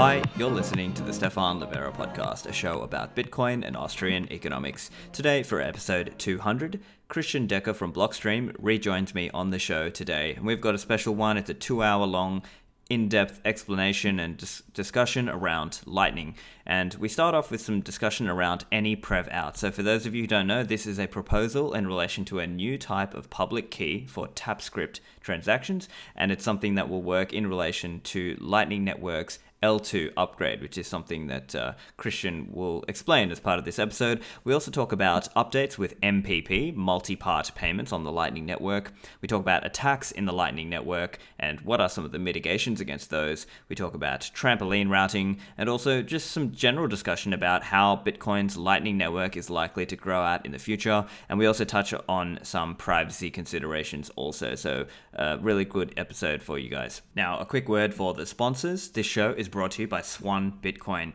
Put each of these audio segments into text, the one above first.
Hi, you're listening to the Stefan Livera podcast, a show about Bitcoin and Austrian economics. Today, for episode 200, Christian Decker from Blockstream rejoins me on the show today. And we've got a special one. It's a two hour long in depth explanation and dis- discussion around Lightning. And we start off with some discussion around any Prev out. So, for those of you who don't know, this is a proposal in relation to a new type of public key for TapScript transactions, and it's something that will work in relation to Lightning networks eltoo upgrade, which is something that uh, Christian will explain as part of this episode. We also talk about updates with MPP, multi part payments on the Lightning Network. We talk about attacks in the Lightning Network and what are some of the mitigations against those. We talk about trampoline routing and also just some general discussion about how Bitcoin's Lightning Network is likely to grow out in the future. And we also touch on some privacy considerations also. So, a really good episode for you guys. Now, a quick word for the sponsors. This show is brought to you by Swan Bitcoin.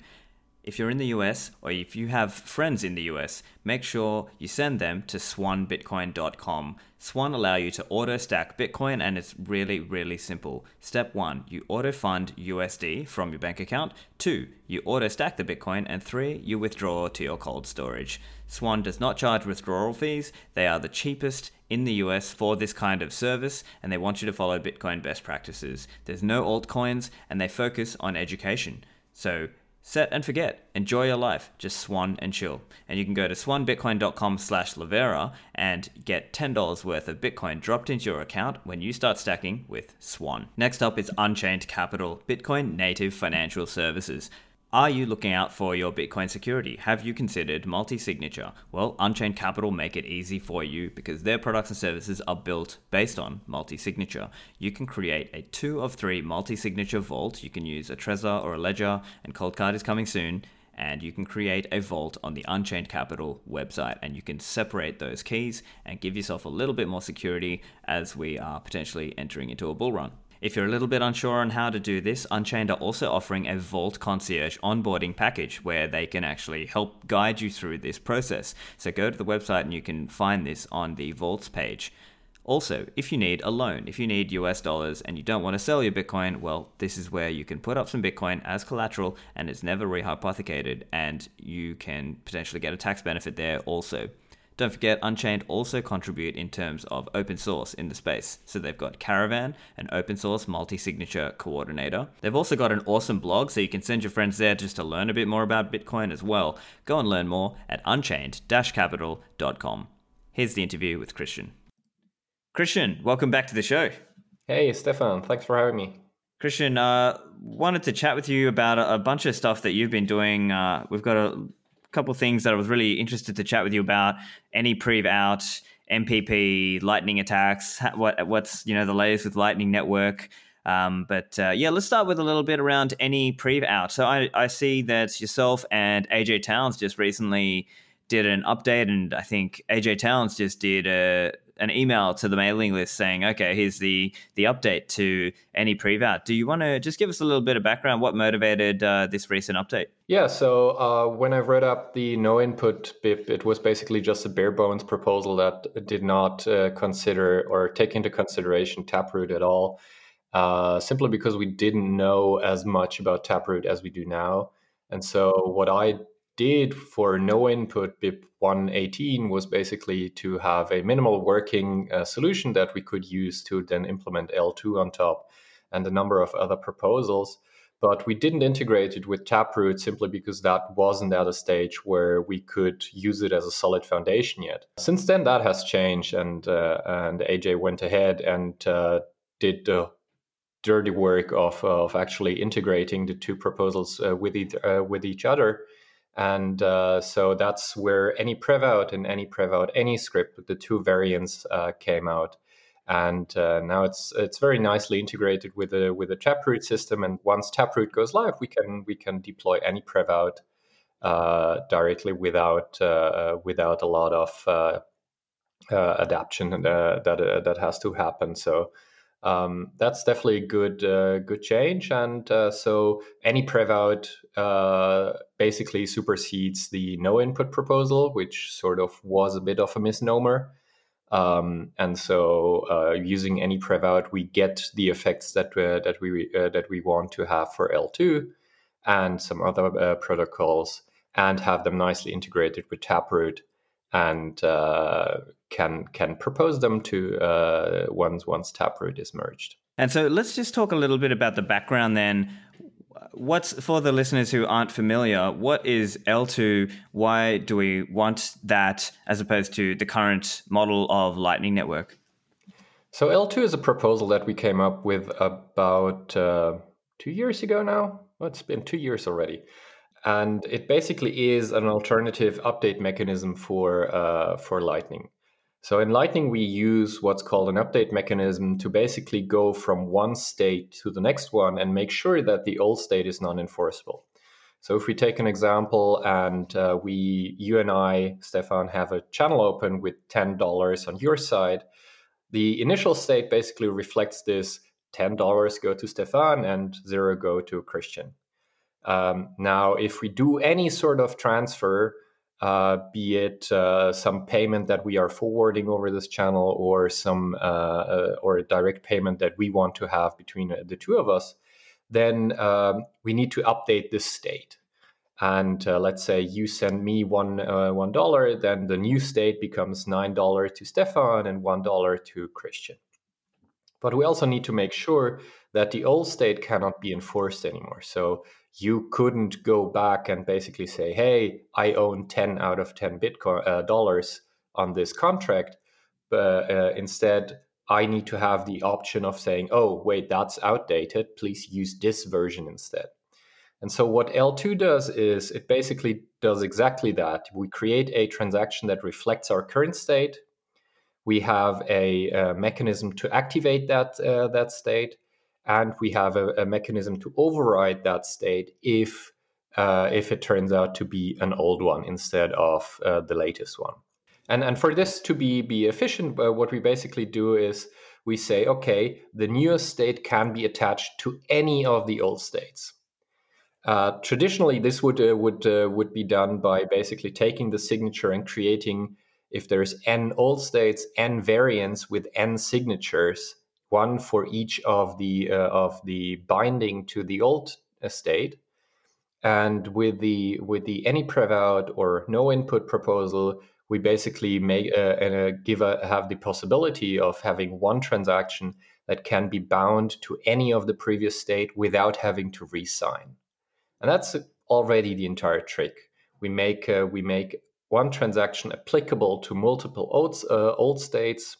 If you're in the US or if you have friends in the US, make sure you send them to swanbitcoin.com. Swan allow you to auto stack Bitcoin and it's really really simple. Step 1, you auto fund USD from your bank account. 2, you auto stack the Bitcoin and 3, you withdraw to your cold storage. Swan does not charge withdrawal fees. They are the cheapest in the US for this kind of service and they want you to follow Bitcoin best practices. There's no altcoins and they focus on education. So set and forget. Enjoy your life. Just swan and chill. And you can go to swanbitcoin.com slash Livera and get $10 worth of Bitcoin dropped into your account when you start stacking with Swan. Next up is Unchained Capital, Bitcoin native financial services. Are you looking out for your Bitcoin security? Have you considered multi signature? Well, Unchained Capital make it easy for you because their products and services are built based on multi signature. You can create a two of three multi signature vault. You can use a Trezor or a Ledger, and Coldcard is coming soon. And you can create a vault on the Unchained Capital website, and you can separate those keys and give yourself a little bit more security as we are potentially entering into a bull run. If you're a little bit unsure on how to do this, Unchained are also offering a Vault Concierge onboarding package where they can actually help guide you through this process. So go to the website and you can find this on the Vaults page. Also, if you need a loan, if you need US dollars and you don't want to sell your Bitcoin, well, this is where you can put up some Bitcoin as collateral and it's never rehypothecated and you can potentially get a tax benefit there also. Don't forget, Unchained also contribute in terms of open source in the space. So they've got Caravan, an open source multi signature coordinator. They've also got an awesome blog, so you can send your friends there just to learn a bit more about Bitcoin as well. Go and learn more at unchained capital.com. Here's the interview with Christian. Christian, welcome back to the show. Hey, Stefan. Thanks for having me. Christian, uh, wanted to chat with you about a, a bunch of stuff that you've been doing. Uh, we've got a couple things that I was really interested to chat with you about. Any prev out, MPP, lightning attacks, what what's you know the latest with Lightning Network. Um, but uh, yeah, let's start with a little bit around any prev out. So I, I see that yourself and AJ Towns just recently did an update, and I think AJ Towns just did a an email to the mailing list saying, "Okay, here's the the update to any prevout." Do you want to just give us a little bit of background? What motivated uh, this recent update? Yeah, so uh, when I read up the no input BIP, it was basically just a bare bones proposal that did not uh, consider or take into consideration Taproot at all. Uh, simply because we didn't know as much about Taproot as we do now. And so, what I did for no input BIP 118 was basically to have a minimal working uh, solution that we could use to then implement eltoo on top and a number of other proposals. But we didn't integrate it with Taproot simply because that wasn't at a stage where we could use it as a solid foundation yet. Since then, that has changed, and uh, and AJ went ahead and uh, did the dirty work of of actually integrating the two proposals uh, with each, uh, with each other and uh, so that's where any prev out and any prev out any script, the two variants uh, came out. And uh, now it's it's very nicely integrated with a with a Taproot system. And once Taproot goes live, we can we can deploy any prev out uh, directly without uh, without a lot of uh, adaptation that that has to happen. So um, that's definitely a good uh, good change. And uh, so any prev out uh, basically supersedes the no input proposal, which sort of was a bit of a misnomer. Um, and so uh, using any prev out, we get the effects that that we uh, that we want to have for eltoo. and some other uh, protocols and have them nicely integrated with Taproot and uh, can can propose them to uh, once once Taproot is merged. And so let's just talk a little bit about the background then. What's for the listeners who aren't familiar? What is eltoo? Why do we want that as opposed to the current model of Lightning Network? So eltoo is a proposal that we came up with about uh, two years ago now. Well, it's been two years already, and it basically is an alternative update mechanism for uh, for Lightning. So in Lightning, we use what's called an update mechanism to basically go from one state to the next one and make sure that the old state is non-enforceable. So if we take an example and uh, we, you and I, Stefan, have a channel open with ten dollars on your side, the initial state basically reflects this ten dollars go to Stefan and zero go to Christian. Um, now, if we do any sort of transfer uh, be it uh, some payment that we are forwarding over this channel or some uh, uh or a direct payment that we want to have between uh, the two of us, then um, we need to update this state. And uh, let's say you send me one one dollar, then the new state becomes nine dollar to Stefan and one dollar to Christian. But we also need to make sure that the old state cannot be enforced anymore. So you couldn't go back and basically say, "Hey, I own 10 out of 10 Bitcoin uh, dollars on this contract," but uh, instead, I need to have the option of saying, "Oh, wait, that's outdated. Please use this version instead." And so, what eltoo does is it basically does exactly that. We create a transaction that reflects our current state. We have a, a mechanism to activate that uh, that state, and we have a, a mechanism to override that state if uh, if it turns out to be an old one instead of uh, the latest one. And and for this to be be efficient, uh, what we basically do is we say, okay, the newest state can be attached to any of the old states. Uh, traditionally, this would uh, would uh, would be done by basically taking the signature and creating, if there's n old states, n variants with n signatures, one for each of the uh, of the binding to the old estate. And with the with the any prevout or no input proposal we basically make uh, uh, give a, have the possibility of having one transaction that can be bound to any of the previous state without having to re-sign. And that's already the entire trick. We make uh, we make one transaction applicable to multiple old, uh, old states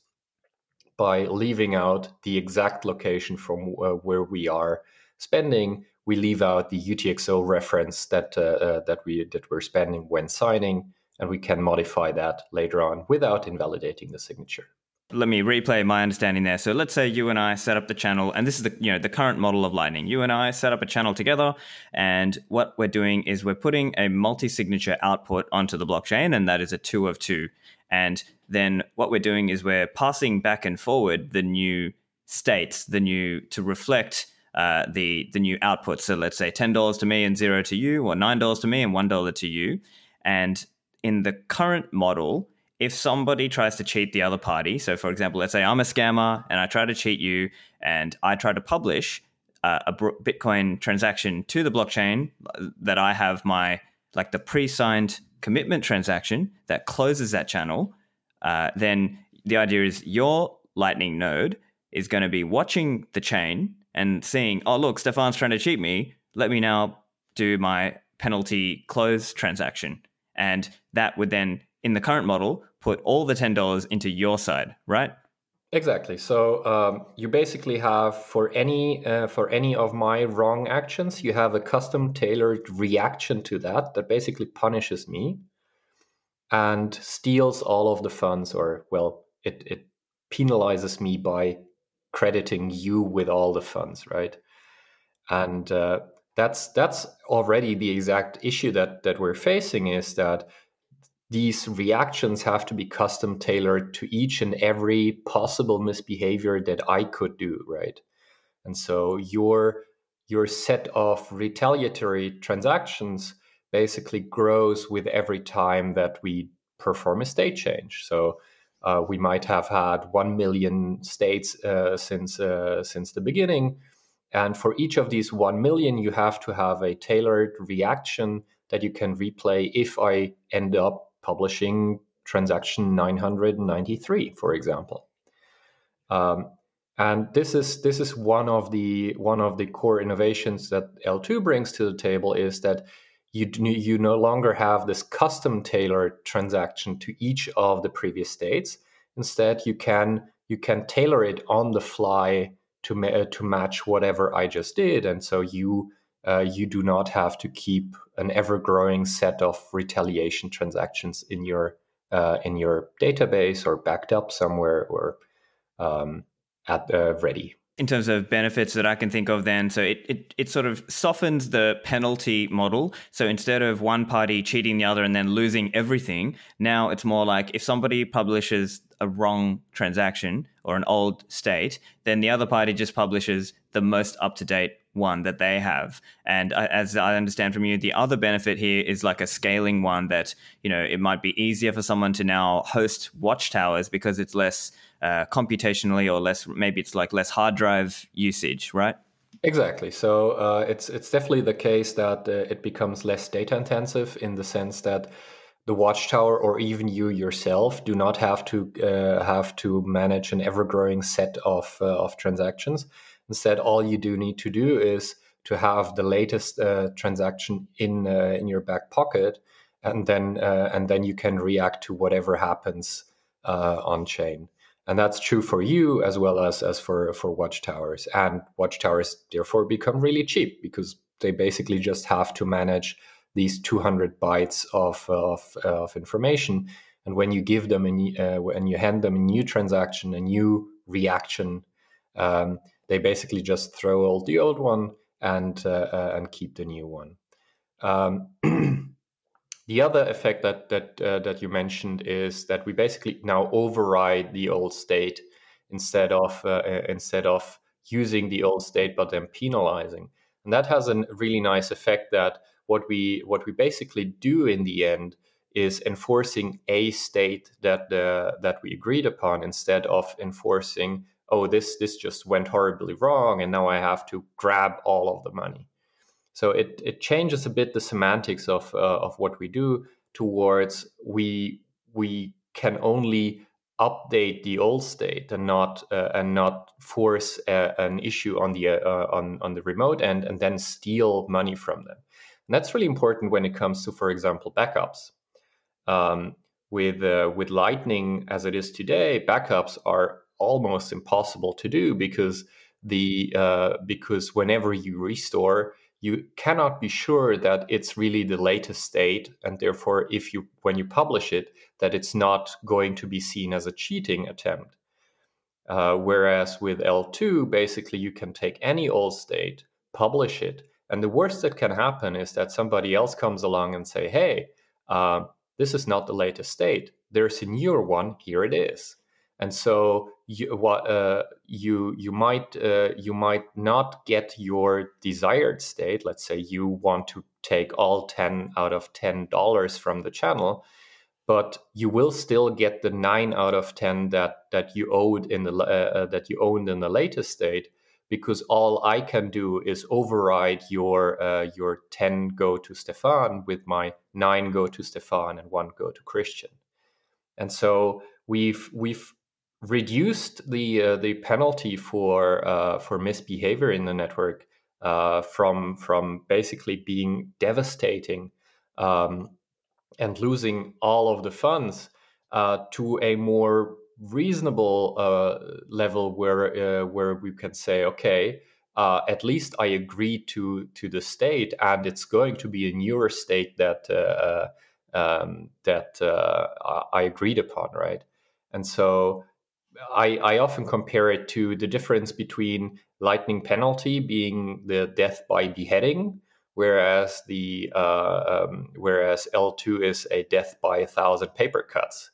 by leaving out the exact location from uh, where we are spending. We leave out the UTXO reference that uh, uh, that we that we're spending when signing, and we can modify that later on without invalidating the signature. Let me replay my understanding there. So let's say you and I set up the channel, and this is the you know the current model of Lightning. You and I set up a channel together, and what we're doing is we're putting a multi-signature output onto the blockchain, and that is a two of two. And then what we're doing is we're passing back and forward the new states, the new to reflect uh, the the new output. So let's say ten dollars to me and zero to you, or nine dollars to me and one dollar to you. And in the current model, if somebody tries to cheat the other party, so for example, let's say I'm a scammer and I try to cheat you, and I try to publish uh, a Bitcoin transaction to the blockchain that I have my like the pre-signed commitment transaction that closes that channel uh, then the idea is your Lightning node is going to be watching the chain and seeing, oh, look, Stefan's trying to cheat me. Let me now do my penalty close transaction. And that would then, in the current model, put all the $10 into your side, right? Exactly. So um, you basically have for any uh, for any of my wrong actions, you have a custom tailored reaction to that that basically punishes me and steals all of the funds, or well, it, it penalizes me by crediting you with all the funds, right? And uh, that's that's already the exact issue that that we're facing is that these reactions have to be custom tailored to each and every possible misbehavior that I could do, right? And so your your set of retaliatory transactions basically grows with every time that we perform a state change. So uh, we might have had one million states uh, since uh, since the beginning, And for each of these 1 million, you have to have a tailored reaction that you can replay if I end up publishing transaction 993, for example. Um, and this is this is one of the one of the core innovations that eltoo brings to the table is that you you no longer have this custom tailored transaction to each of the previous states. Instead, you can you can tailor it on the fly to ma- to match whatever I just did, and so you uh, you do not have to keep an ever growing set of retaliation transactions in your uh, in your database or backed up somewhere or um, at uh, ready in terms of benefits that I can think of then. So it, it, it sort of softens the penalty model. So instead of one party cheating the other and then losing everything, now it's more like if somebody publishes a wrong transaction or an old state, then the other party just publishes the most up to date one that they have. And as I understand from you, the other benefit here is like a scaling one that, you know, it might be easier for someone to now host watchtowers because it's less uh, computationally or less, maybe it's like less hard drive usage, right? Exactly. So uh, it's it's definitely the case that uh, it becomes less data intensive in the sense that the watchtower or even you yourself do not have to uh, have to manage an ever growing set of uh, of transactions. Instead, all you do need to do is to have the latest uh, transaction in uh, in your back pocket, and then uh, and then you can react to whatever happens uh, on chain. And that's true for you as well as as for for watchtowers. And watchtowers therefore become really cheap because they basically just have to manage these 200 bytes of of, of information. And when you give them a uh, you hand them a new transaction, a new reaction. Um, they basically just throw all the old one and uh, uh, and keep the new one. Um, the other effect that that uh, that you mentioned is that we basically now override the old state instead of uh, uh, instead of using the old state but then penalizing, and that has a really nice effect. That what we what we basically do in the end is enforcing a state that uh, that we agreed upon instead of enforcing oh this this just went horribly wrong and now i have to grab all of the money. So it it changes a bit the semantics of uh, of what we do towards we we can only update the old state and not uh, and not force a, an issue on the uh, on on the remote end and then steal money from them. And that's really important when it comes to for example backups. Um, with uh, with lightning as it is today backups are almost impossible to do because the uh, because whenever you restore you cannot be sure that it's really the latest state and therefore if you when you publish it that it's not going to be seen as a cheating attempt. Uh, whereas with eltoo basically you can take any old state publish it and the worst that can happen is that somebody else comes along and say hey uh, this is not the latest state. There's a newer one. Here it is and so you what uh, you you might uh, you might not get your desired state. Let's say you want to take all 10 out of 10 dollars from the channel but you will still get the 9 out of 10 that that you owed in the uh, uh, that you owned in the latest state because all I can do is override your uh, your 10 go to Stefan with my 9 go to Stefan and 1 go to Christian. And so we've we've reduced the uh, the penalty for uh, for misbehavior in the network uh, from from basically being devastating um, and losing all of the funds uh, to a more reasonable uh, level where uh, where we can say okay at least I agree to to the state and it's going to be a newer state that um, that I agreed upon right? And so I, I often compare it to the difference between lightning penalty being the death by beheading, whereas the uh, um, whereas eltoo is a death by a thousand paper cuts,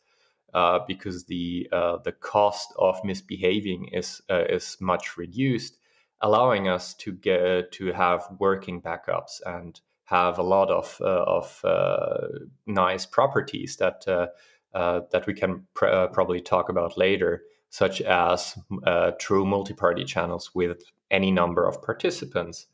uh, because the uh, the cost of misbehaving is uh, is much reduced, allowing us to get to have working backups and have a lot of uh, of uh, nice properties that. that we can pr- probably talk about later such as uh, true multi-party channels with any number of participants.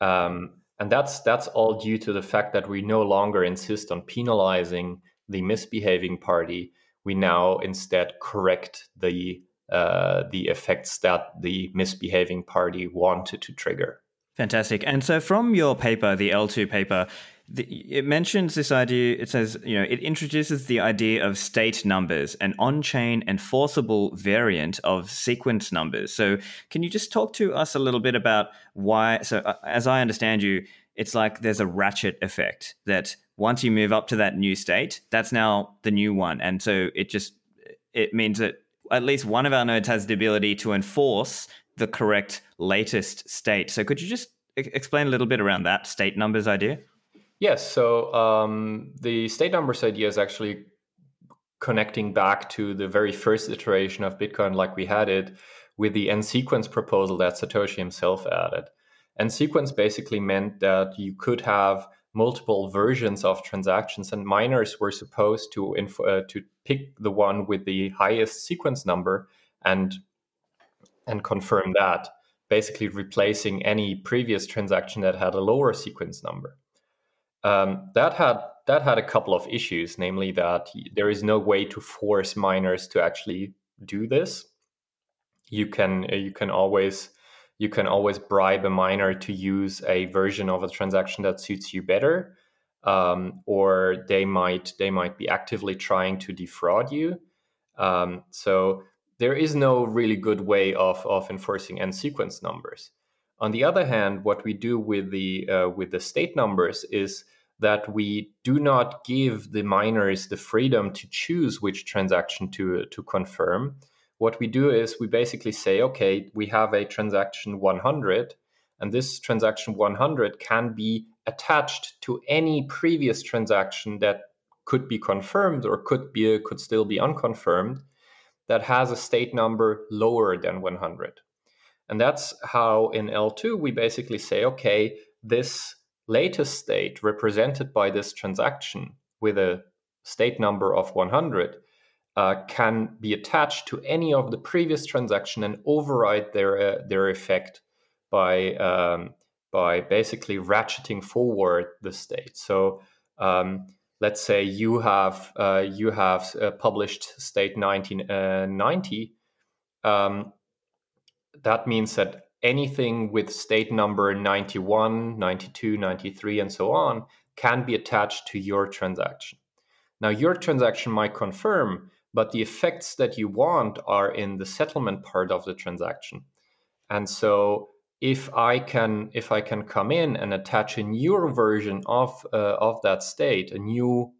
Um, and that's that's all due to the fact that we no longer insist on penalizing the misbehaving party. We now instead correct the uh, the effects that the misbehaving party wanted to trigger. Fantastic. And so, from your paper, the eltoo paper, the, it mentions this idea. It says, you know, it introduces the idea of state numbers, an on chain enforceable variant of sequence numbers. So, can you just talk to us a little bit about why? So, uh, as I understand you, it's like there's a ratchet effect that once you move up to that new state, that's now the new one. And so, it just it means that at least one of our nodes has the ability to enforce the correct latest state. So, could you just explain a little bit around that state numbers idea? Yes. So um, the state numbers idea is actually connecting back to the very first iteration of Bitcoin, like we had it with the nSequence proposal that Satoshi himself added. nSequence basically meant that you could have multiple versions of transactions, and miners were supposed to inf- uh, to pick the one with the highest sequence number and and confirm that, basically replacing any previous transaction that had a lower sequence number. Um, that had that had a couple of issues, namely that there is no way to force miners to actually do this. You can uh, you can always you can always bribe a miner to use a version of a transaction that suits you better, um, or they might they might be actively trying to defraud you. Um, so there is no really good way of of enforcing nSequence numbers. On the other hand, what we do with the uh, with the state numbers is that we do not give the miners the freedom to choose which transaction to to confirm. What we do is we basically say, okay, we have a transaction 100, and this transaction 100 can be attached to any previous transaction that could be confirmed or could be could still be unconfirmed that has a state number lower than 100 and that's how in eltoo we basically say, okay, this latest state represented by this transaction with a state number of 100 uh, can be attached to any of the previous transaction and override their uh, their effect by um, by basically ratcheting forward the state. So um, let's say you have uh, you have uh, published state 1990. Uh, um, that means that anything with state number 91, 92, 93, and so on can be attached to your transaction. Now, your transaction might confirm, but the effects that you want are in the settlement part of the transaction. And so, if I can if I can come in and attach a newer version of uh, of that state, a new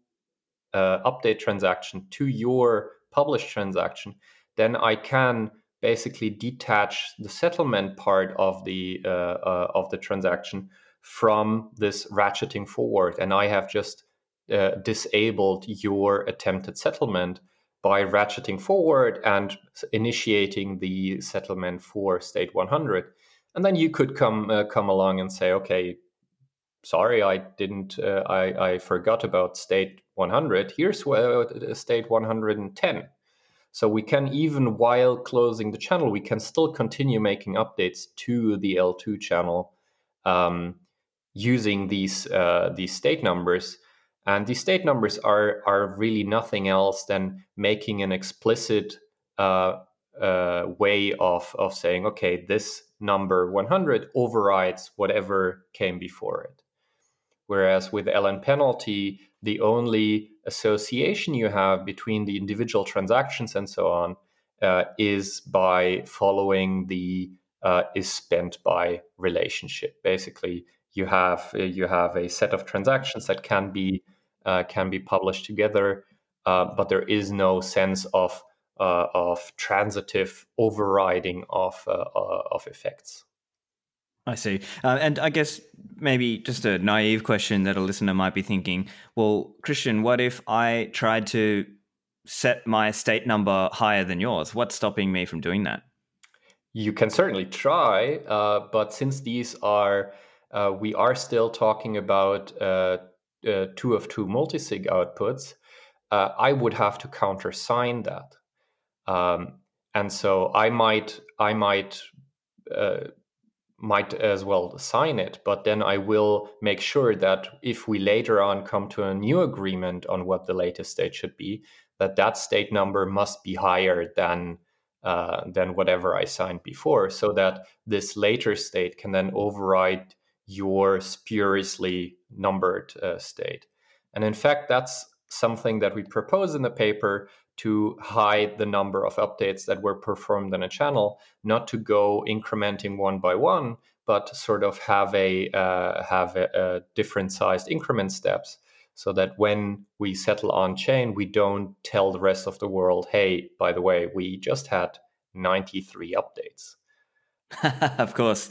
uh, update transaction to your published transaction, then I can basically detach the settlement part of the uh, uh, of the transaction from this ratcheting forward, and I have just uh, disabled your attempted settlement by ratcheting forward and initiating the settlement for state 100. And then you could come uh, come along and say, okay, sorry, I didn't, uh, I, I forgot about state 100. Here's where, uh, state 110 so we can even while closing the channel, we can still continue making updates to the eltoo channel um, using these uh, these state numbers. And these state numbers are are really nothing else than making an explicit uh, uh, way of of saying, okay, this number 100 overrides whatever came before it. Whereas with LN penalty, the only association you have between the individual transactions and so on uh, is by following the uh, is spent by relationship. Basically, you have uh, you have a set of transactions that can be uh, can be published together, uh, but there is no sense of uh, of transitive overriding of of effects. I see. Uh, and I guess maybe just a naive question that a listener might be thinking well, Christian, what if I tried to set my state number higher than yours? What's stopping me from doing that? You can certainly try, uh, but since these are, uh, we are still talking about uh, uh two of two multisig outputs, uh, I would have to countersign that. Um, and so I might I might uh, might as well sign it, but then I will make sure that if we later on come to a new agreement on what the latest state should be, that that state number must be higher than uh, than whatever I signed before, so that this later state can then override your spuriously numbered uh, state. And in fact, that's something that we propose in the paper to hide the number of updates that were performed on a channel, not to go incrementing one by one, but sort of have a uh, have a, a different sized increment steps, so that when we settle on chain, we don't tell the rest of the world, "Hey, by the way, we just had 93 updates." of course,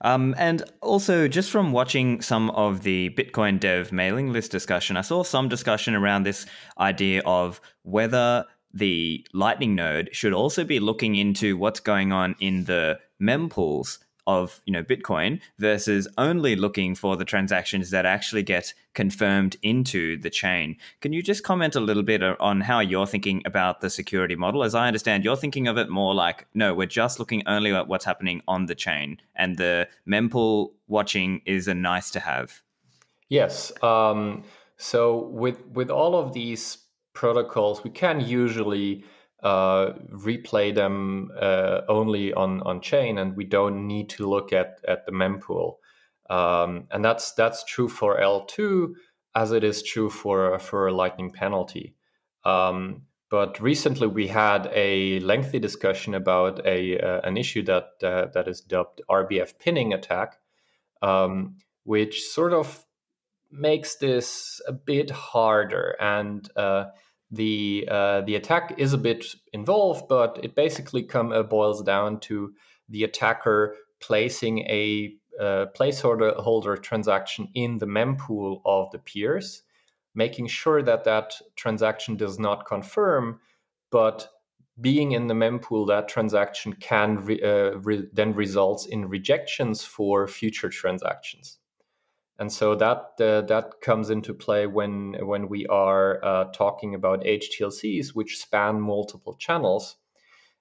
um, and also, just from watching some of the Bitcoin dev mailing list discussion, I saw some discussion around this idea of whether the Lightning node should also be looking into what's going on in the mempools of you know Bitcoin versus only looking for the transactions that actually get confirmed into the chain. Can you just comment a little bit on how you're thinking about the security model? As I understand, you're thinking of it more like no, we're just looking only at what's happening on the chain, and the mempool watching is a nice to have. Yes. Um, so with with all of these protocols, we can usually uh, replay them uh, only on on chain, and we don't need to look at at the mempool. Um, and that's that's true for eltoo as it is true for for a Lightning penalty. Um, but recently we had a lengthy discussion about a uh, an issue that uh, that is dubbed RBF pinning attack, um, which sort of makes this a bit harder and uh, the uh, the attack is a bit involved, but it basically come uh, boils down to the attacker placing a uh, placeholder transaction in the mempool of the peers, making sure that that transaction does not confirm, but being in the mempool, that transaction can re- uh, re- then results in rejections for future transactions and so that uh, that comes into play when when we are uh, talking about HTLCs, which span multiple channels,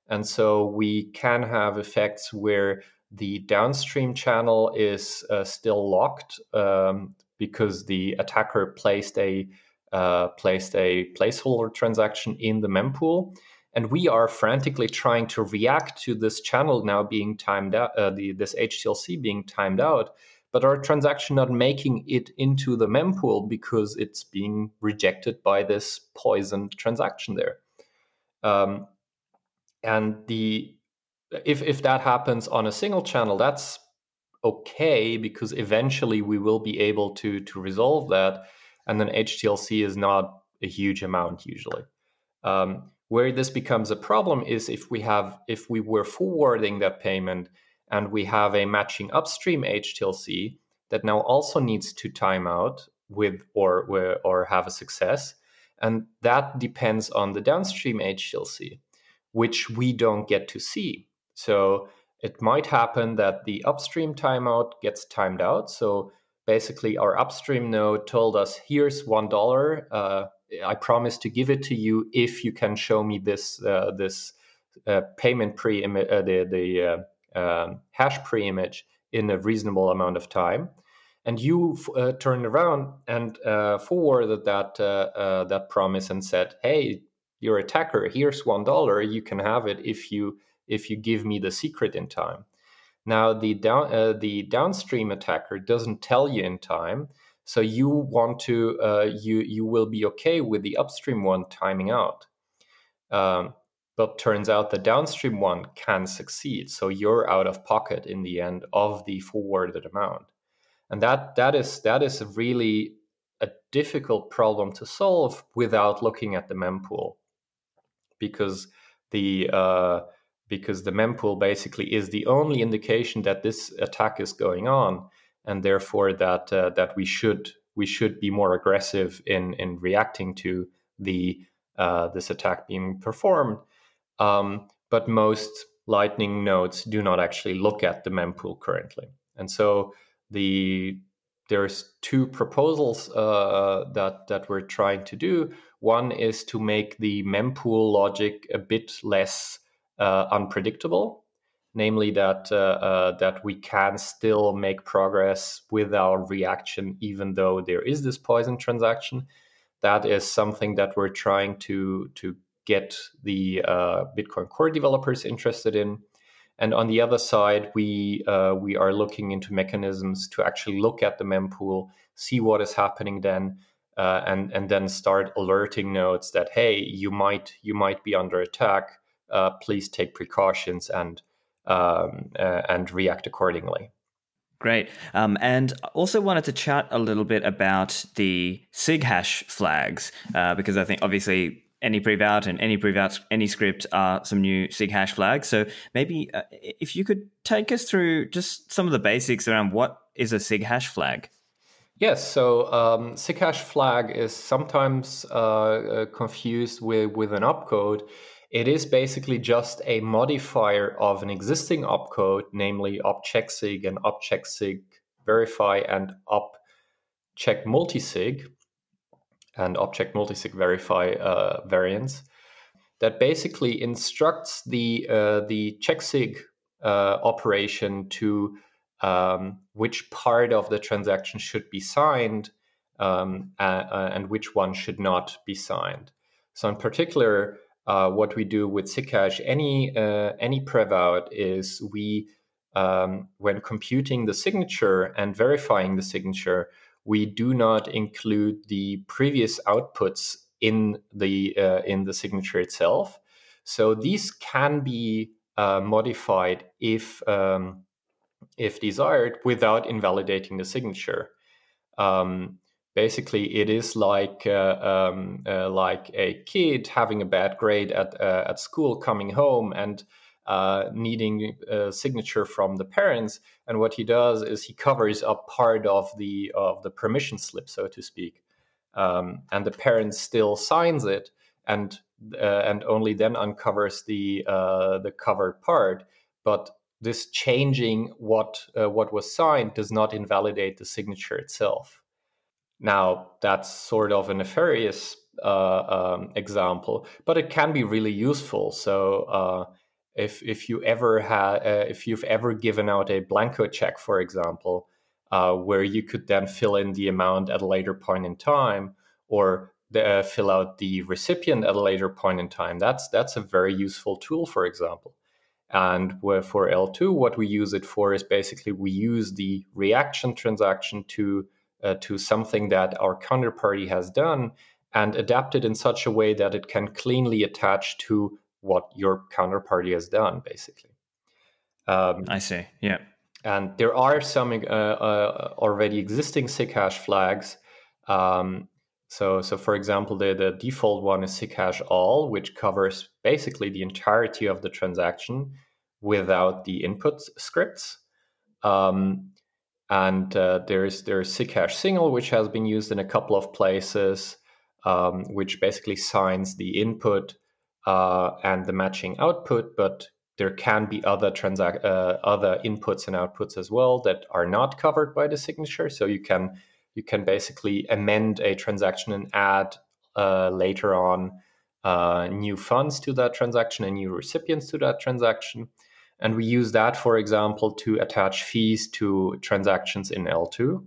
and so we can have effects where the downstream channel is uh, still locked um, because the attacker placed a uh, placed a placeholder transaction in the mempool. And we are frantically trying to react to this channel now being timed out, uh, the, this HTLC being timed out but our transaction not making it into the mempool because it's being rejected by this poisoned transaction there. Um, and the if if that happens on a single channel, that's okay because eventually we will be able to to resolve that, and then HTLC is not a huge amount usually. Um, where this becomes a problem is if we have if we were forwarding that payment and we have a matching upstream HTLC that now also needs to time out with or or have a success, and that depends on the downstream HTLC, which we don't get to see. So it might happen that the upstream timeout gets timed out. So basically, our upstream node told us, "Here's one dollar. Uh, I promise to give it to you if you can show me this uh, this uh, payment pre uh, the the uh, um, hash pre-image in a reasonable amount of time. And you uh, turned around and uh, forwarded that uh, uh, that promise and said hey your attacker here's one dollar. You can have it if you if you give me the secret in time. Now the down uh, the downstream attacker doesn't tell you in time so you want to uh, you you will be okay with the upstream one timing out. Um, but turns out the downstream one can succeed. So you're out of pocket in the end of the forwarded amount. And that that is that is really a difficult problem to solve without looking at the mempool. Because the uh, because the mempool basically is the only indication that this attack is going on, and therefore that uh, that we should we should be more aggressive in in reacting to the uh, this attack being performed um, but most Lightning nodes do not actually look at the mempool currently. And so the there's two proposals uh, that that we're trying to do. One is to make the mempool logic a bit less uh, unpredictable, namely that uh, uh, that we can still make progress with our reaction even though there is this poison transaction. That is something that we're trying to to get the uh, Bitcoin core developers interested in. And on the other side, we uh, we are looking into mechanisms to actually look at the mempool, see what is happening then, uh, and and then start alerting nodes that hey, you might you might be under attack. Uh, please take precautions and um, uh, and react accordingly. Great. Um, and also wanted to chat a little bit about the SIG hash flags uh, because I think obviously any prevout and any prevout any script are some new sig hash flags. So maybe uh, if you could take us through just some of the basics around what is a sig hash flag. Yes, so um, SIGHASH flag is sometimes uh, uh, confused with, with an opcode. It is basically just a modifier of an existing opcode, namely opchecksig and opchecksig verify and opcheck multisig and opcheck multisig verify uh, variants that basically instructs the uh, the checksig uh, operation to um, which part of the transaction should be signed um, and which one should not be signed. So, in particular, uh, what we do with SIGHASH, any uh, any prevout is we um, when computing the signature and verifying the signature, we do not include the previous outputs in the uh, in the signature itself. So these can be uh, modified if um, if desired without invalidating the signature. Um, basically, it is like uh, um, uh, like a kid having a bad grade at uh, at school, coming home and uh, needing a signature from the parents. And what he does is he covers up part of the of the permission slip, so to speak, um, and the parent still signs it, and uh, and only then uncovers the uh, the covered part. But this changing what uh, what was signed does not invalidate the signature itself. Now that's sort of a nefarious uh, um, example, but it can be really useful. So uh, if if you ever had uh, if you've ever given out a blanco check for example uh, where you could then fill in the amount at a later point in time or the, uh, fill out the recipient at a later point in time that's that's a very useful tool for example. And for eltoo what we use it for is basically we use the reaction transaction to uh, to something that our counterparty has done and adapt it in such a way that it can cleanly attach to what your counterparty has done, basically. Um, I see. Yeah. And there are some uh, uh, already existing SIGHASH flags. Um, so, so for example, the, the default one is SIGHASH all, which covers basically the entirety of the transaction without the input scripts. Um, and uh, there's there's SIGHASH single, which has been used in a couple of places, um, which basically signs the input uh, and the matching output, but there can be other uh, other inputs and outputs as well that are not covered by the signature. So you can you can basically amend a transaction and add uh, later on uh, new funds to that transaction and new recipients to that transaction. And we use that, for example, to attach fees to transactions in eltoo.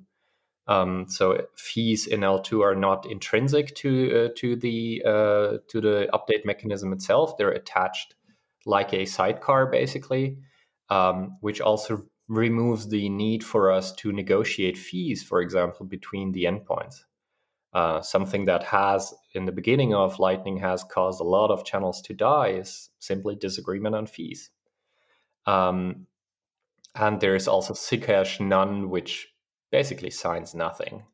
Um, so fees in eltoo are not intrinsic to uh, to the uh, to the update mechanism itself. They're attached like a sidecar, basically, um, which also removes the need for us to negotiate fees, for example, between the endpoints. Uh, something that has in the beginning of Lightning has caused a lot of channels to die is simply disagreement on fees. Um, and there's also SIGHASH none, which basically signs nothing.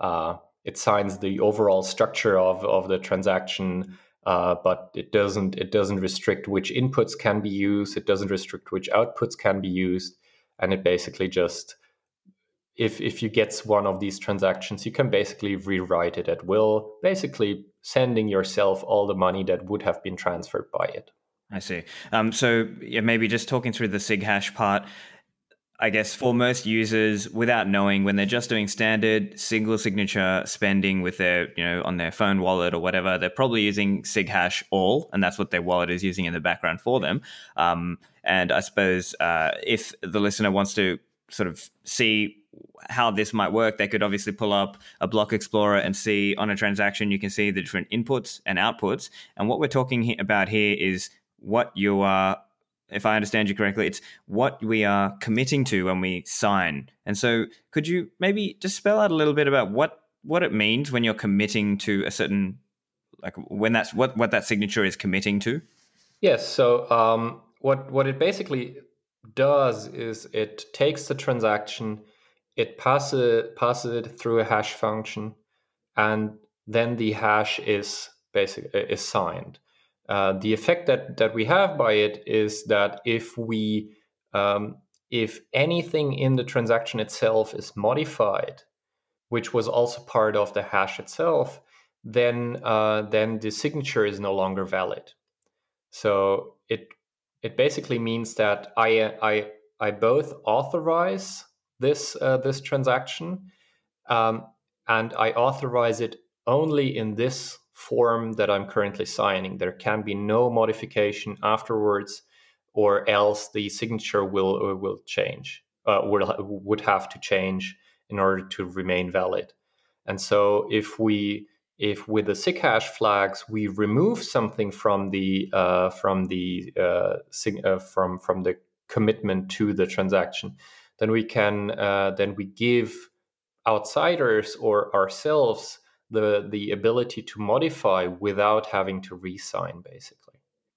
Uh, it signs the overall structure of, of the transaction, uh, but it doesn't it doesn't restrict which inputs can be used. It doesn't restrict which outputs can be used, and it basically just if if you get one of these transactions, you can basically rewrite it at will, basically sending yourself all the money that would have been transferred by it. I see. Um, so yeah, maybe just talking through the SIG hash part. I guess for most users, without knowing, when they're just doing standard single signature spending with their, you know, on their phone wallet or whatever, they're probably using SigHash all, and that's what their wallet is using in the background for them. Um, and I suppose uh, if the listener wants to sort of see how this might work, they could obviously pull up a block explorer and see on a transaction, you can see the different inputs and outputs. And what we're talking about here is what you are if I understand you correctly, it's what we are committing to when we sign. And so, could you maybe just spell out a little bit about what what it means when you're committing to a certain, like when that's what what that signature is committing to? Yes. So, um, what what it basically does is it takes the transaction, it passes passes it through a hash function, and then the hash is basically is signed. Uh, the effect that that we have by it is that if we um, if anything in the transaction itself is modified, which was also part of the hash itself, then uh, then the signature is no longer valid. So it it basically means that I I I both authorize this uh, this transaction um, and I authorize it only in this form that I'm currently signing. There can be no modification afterwards, or else the signature will uh, will change. Uh, will would have to change in order to remain valid. And so, if we if with the SigHash flags we remove something from the uh, from the uh, sig- uh, from from the commitment to the transaction, then we can uh, then we give outsiders or ourselves the the ability to modify without having to re-sign basically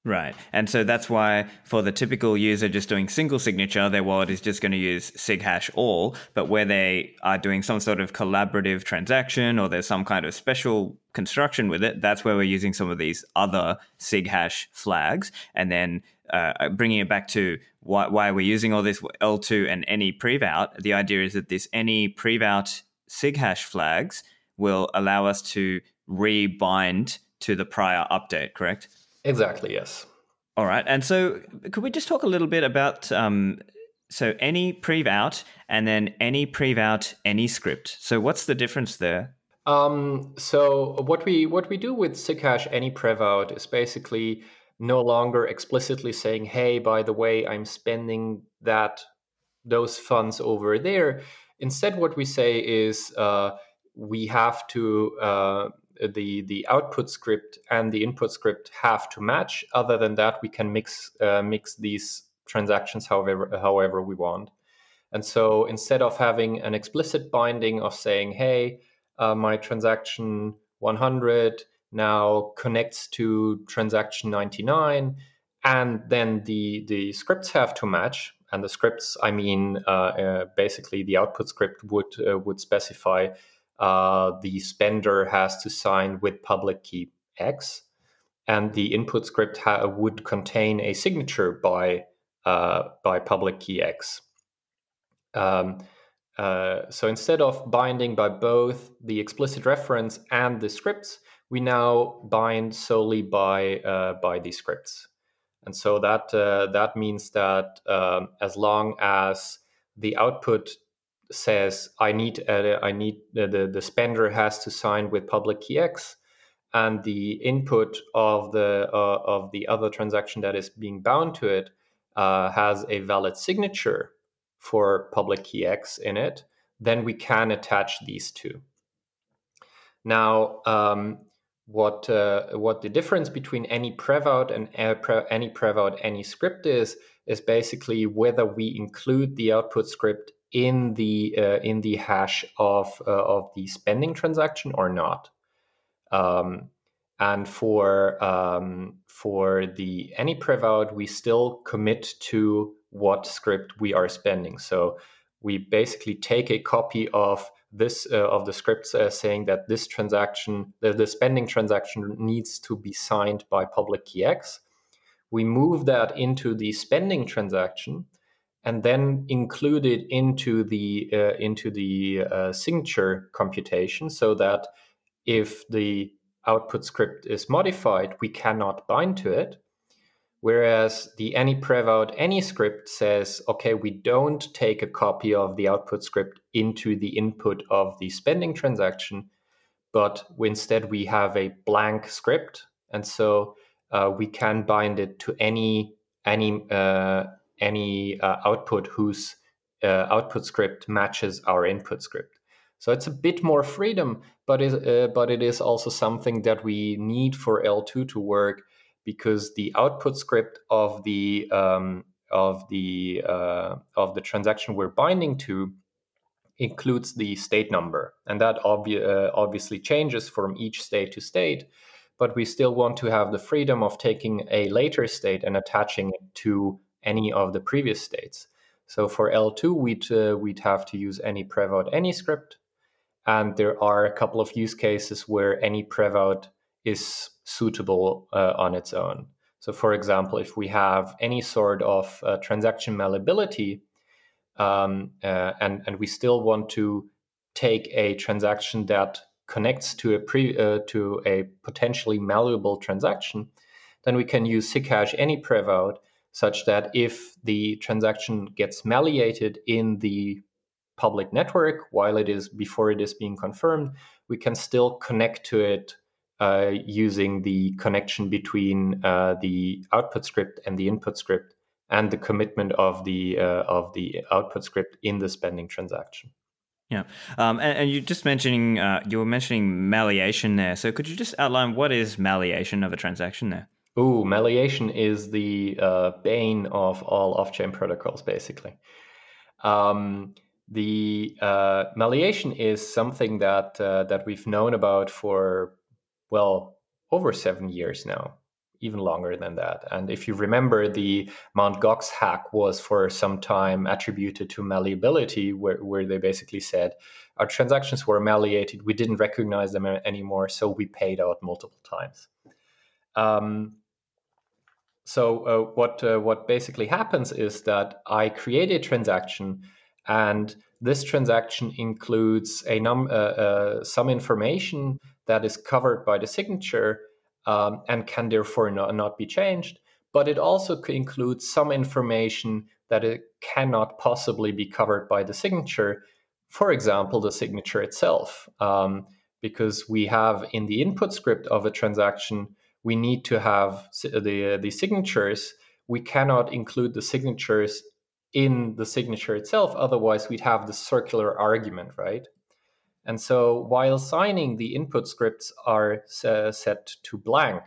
Right. And so that's why for the typical user just doing single signature, their wallet is just going to use SigHash all. But where they are doing some sort of collaborative transaction or there's some kind of special construction with it, that's where we're using some of these other SigHash flags. And then uh, bringing it back to why, why we're using all this eltoo and any prevout, the idea is that this any prevout SigHash flags will allow us to rebind to the prior update, correct? Exactly, yes. All right. And so could we just talk a little bit about um, so any prev out and then any prev out any script. So what's the difference there? Um, so what we what we do with SigHash any prev out is basically no longer explicitly saying, "Hey, by the way, I'm spending that those funds over there." Instead, what we say is, uh, we have to uh, the the output script and the input script have to match. Other than that, we can mix uh, mix these transactions however however we want. And so instead of having an explicit binding of saying, "Hey, uh, my transaction 100 now connects to transaction 99," and then the the scripts have to match. And the scripts, I mean, uh, uh, basically the output script would uh, would specify uh, the spender has to sign with public key X, and the input script ha- would contain a signature by uh, by public key X. Um, uh, so instead of binding by both the explicit reference and the scripts, we now bind solely by uh, by the scripts, and so that uh, that means that um, as long as the output says I need uh, I need uh, the the spender has to sign with public key X, and the input of the uh, of the other transaction that is being bound to it uh, has a valid signature for public key X in it, then we can attach these two. Now, um, what uh, what the difference between any prevout and any prevout any script is is basically whether we include the output script in the uh, in the hash of uh, of the spending transaction or not. Um, and for um, for the any prevout, we still commit to what script we are spending. So we basically take a copy of this uh, of the scripts uh, saying that this transaction, the, the spending transaction, needs to be signed by public key X. We move that into the spending transaction, and then include it into the uh, into the uh, signature computation so that if the output script is modified, we cannot bind to it. Whereas the any prevout any script says, okay, we don't take a copy of the output script into the input of the spending transaction, but instead we have a blank script, and so uh, we can bind it to any any uh, any uh, output whose uh, output script matches our input script. So it's a bit more freedom, but it, uh, but it is also something that we need for eltoo to work because the output script of the um, of the uh, of the transaction we're binding to includes the state number, and that obvi- uh, obviously changes from each state to state. But we still want to have the freedom of taking a later state and attaching it to any of the previous states. So for eltoo, we'd uh, we'd have to use any prevout any script, and there are a couple of use cases where any prevout is suitable uh, on its own. So, for example, if we have any sort of uh, transaction malleability, um, uh, and and we still want to take a transaction that connects to a pre uh, to a potentially malleable transaction, then we can use SIGHASH any prevout such that if the transaction gets malleated in the public network while it is before it is being confirmed, we can still connect to it uh, using the connection between uh, the output script and the input script and the commitment of the uh, of the output script in the spending transaction. Yeah, um, and, and, you just mentioning uh, you were mentioning malleation there. So could you just outline what is malleation of a transaction there? Oh, malleation is the uh, bane of all off-chain protocols, basically. Um, the uh, malleation is something that that we've known about for well, over seven years now, even longer than that. And if you remember, the Mt. Gox hack was for some time attributed to malleability, where, where they basically said our transactions were malleated, we didn't recognize them anymore, so we paid out multiple times. Um, so uh, what uh, what basically happens is that I create a transaction, and this transaction includes a num uh, uh some information that is covered by the signature um, and can therefore not, not be changed. But it also includes some information that it cannot possibly be covered by the signature. For example, the signature itself, um, because we have in the input script of a transaction, we need to have the the signatures. We cannot include the signatures in the signature itself, otherwise we'd have the circular argument, right? And so while signing, the input scripts are set to blank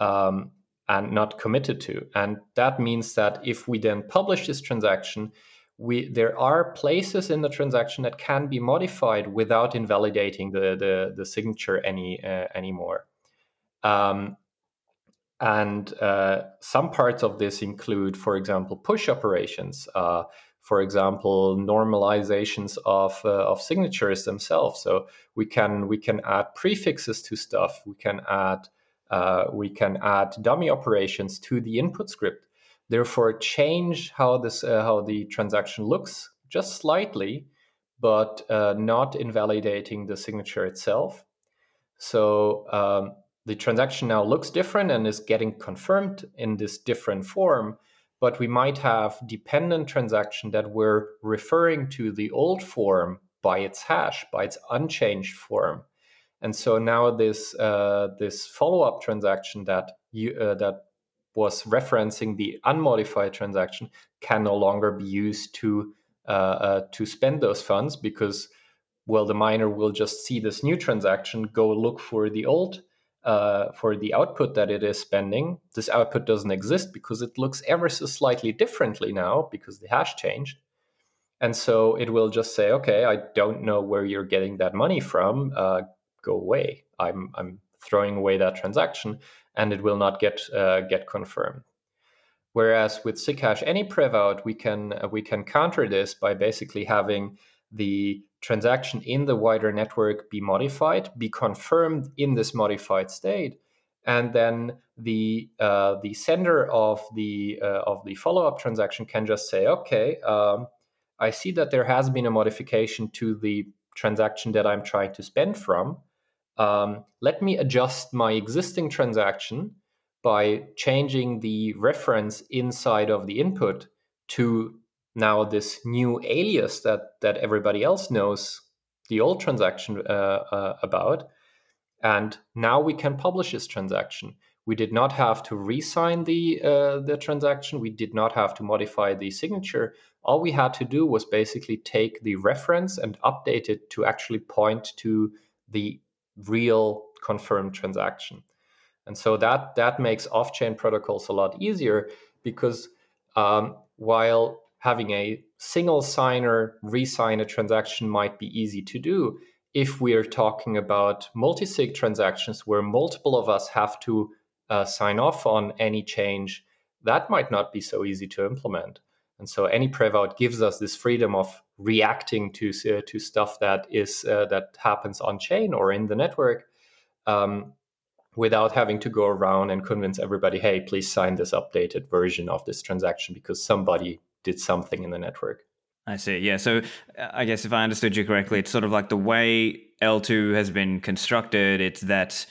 um, and not committed to. And that means that if we then publish this transaction, we, there are places in the transaction that can be modified without invalidating the, the, the signature any uh, anymore. Um, and uh, some parts of this include, for example, push operations. Uh, for example, normalizations of uh, of signatures themselves. So we can we can add prefixes to stuff. We can add uh, we can add dummy operations to the input script. Therefore, change how this uh, how the transaction looks just slightly, but uh, not invalidating the signature itself. So um, the transaction now looks different and is getting confirmed in this different form but we might have dependent transaction that we're referring to the old form by its hash, by its unchanged form. And so now this uh, this follow up transaction that you uh, that was referencing the unmodified transaction can no longer be used to uh, uh to spend those funds because well the miner will just see this new transaction, go look for the old uh, for the output that it is spending. This output doesn't exist because it looks ever so slightly differently now because the hash changed. And so it will just say, okay, I don't know where you're getting that money from. Uh, go away. I'm, I'm throwing away that transaction and it will not get, uh, get confirmed. Whereas with SIGHASH any prevout, we can, we can counter this by basically having the transaction in the wider network be modified, be confirmed in this modified state, and then the uh, the sender of the uh, of the follow up transaction can just say, okay, um, I see that there has been a modification to the transaction that I'm trying to spend from. Um, let me adjust my existing transaction by changing the reference inside of the input to now this new alias that that everybody else knows the old transaction uh, uh, about and now we can publish this transaction. We did not have to re-sign the uh, the transaction. We did not have to modify the signature. All we had to do was basically take the reference and update it to actually point to the real confirmed transaction. And so that that makes off-chain protocols a lot easier because um, while having a single signer re-sign a transaction might be easy to do. If we're talking about multi-sig transactions where multiple of us have to uh, sign off on any change, that might not be so easy to implement. And so AnyPrev gives us this freedom of reacting to uh, to stuff that is uh, that happens on chain or in the network, um, without having to go around and convince everybody, hey, please sign this updated version of this transaction because somebody did something in the network. I see. Yeah. So uh, I guess if I understood you correctly, it's sort of like the way eltoo has been constructed, it's that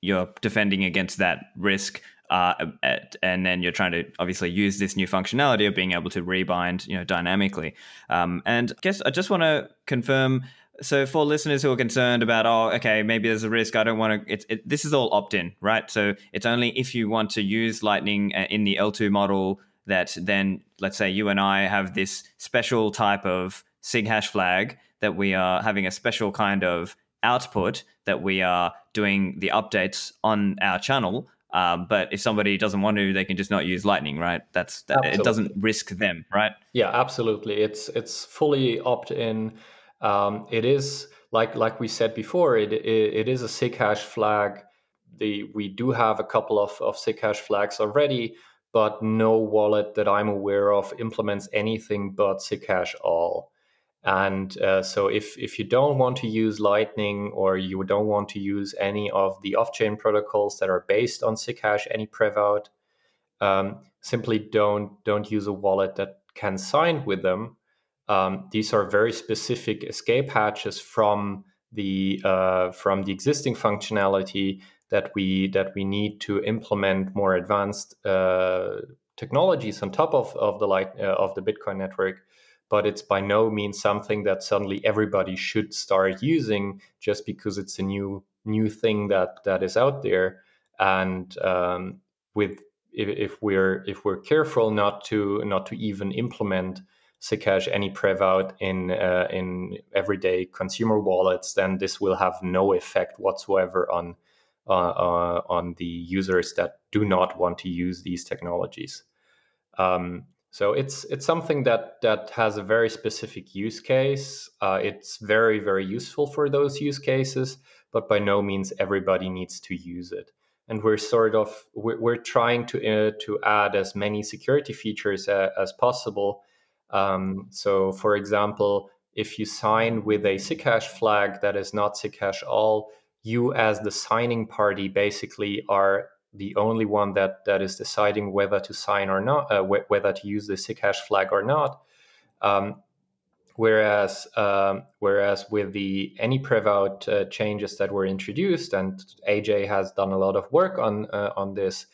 you're defending against that risk. Uh, at, and then you're trying to obviously use this new functionality of being able to rebind, you know, dynamically. Um, and I guess I just want to confirm. So for listeners who are concerned about, oh, okay, maybe there's a risk. I don't want to. It, this is all opt-in, right? So it's only if you want to use Lightning uh, in the eltoo model that then let's say you and I have this special type of SIG hash flag that we are having a special kind of output that we are doing the updates on our channel. Um, but if somebody doesn't want to, they can just not use Lightning, right? That's that, it doesn't risk them, right? Yeah, absolutely. It's it's fully opt in. Um, it is like like we said before. It, it it is a SIG hash flag. The we do have a couple of of SIG hash flags already but no wallet that I'm aware of implements anything but SigHash all. And uh, so if, if you don't want to use Lightning or you don't want to use any of the off-chain protocols that are based on SigHash, any Prevout, um, simply don't don't use a wallet that can sign with them. Um, these are very specific escape hatches from the uh, from the existing functionality that we that we need to implement more advanced uh, technologies on top of of the light uh, of the Bitcoin network. But it's by no means something that suddenly everybody should start using just because it's a new new thing that that is out there. And um, with if, if, we're if we're careful not to not to even implement SigHash AnyPrev out in uh, in everyday consumer wallets, then this will have no effect whatsoever on uh, uh, on the users that do not want to use these technologies. Um, so it's it's something that that has a very specific use case. Uh, it's very very useful for those use cases, but by no means everybody needs to use it. And we're sort of we're, we're trying to uh, to add as many security features uh, as possible. Um, so, for example, if you sign with a SigHash flag that is not SigHash all, you as the signing party basically are the only one that that is deciding whether to sign or not, uh, wh- whether to use the SigHash flag or not. Um, whereas um, whereas with the AnyPrevout uh, changes that were introduced, and AJ has done a lot of work on uh, on this,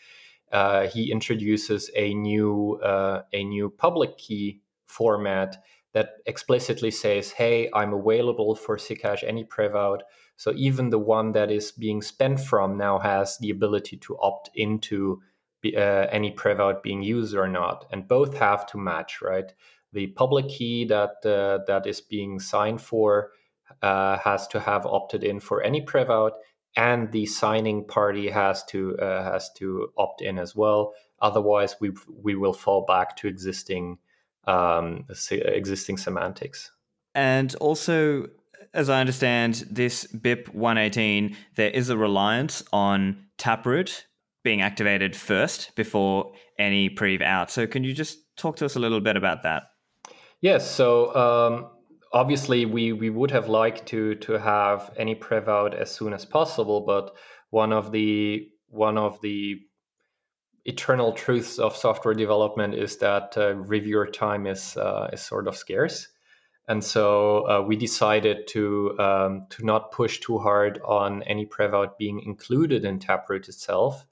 uh, he introduces a new uh, a new public key format that explicitly says, "Hey, I'm available for SigHash AnyPrevout." So even the one that is being spent from now has the ability to opt into uh, AnyPrevout being used or not, and both have to match, right? The public key that uh, that is being signed for uh, has to have opted in for any prevout, and the signing party has to uh, has to opt in as well. Otherwise, we we will fall back to existing um, existing semantics. And also, as I understand this BIP 118, there is a reliance on Taproot being activated first before any prev out. So, can you just talk to us a little bit about that? Yes. So, um, obviously, we we would have liked to to have any prev out as soon as possible, but one of the one of the eternal truths of software development is that uh, reviewer time is uh, is sort of scarce and so uh, we decided to um, to not push too hard on any prevout being included in Taproot itself.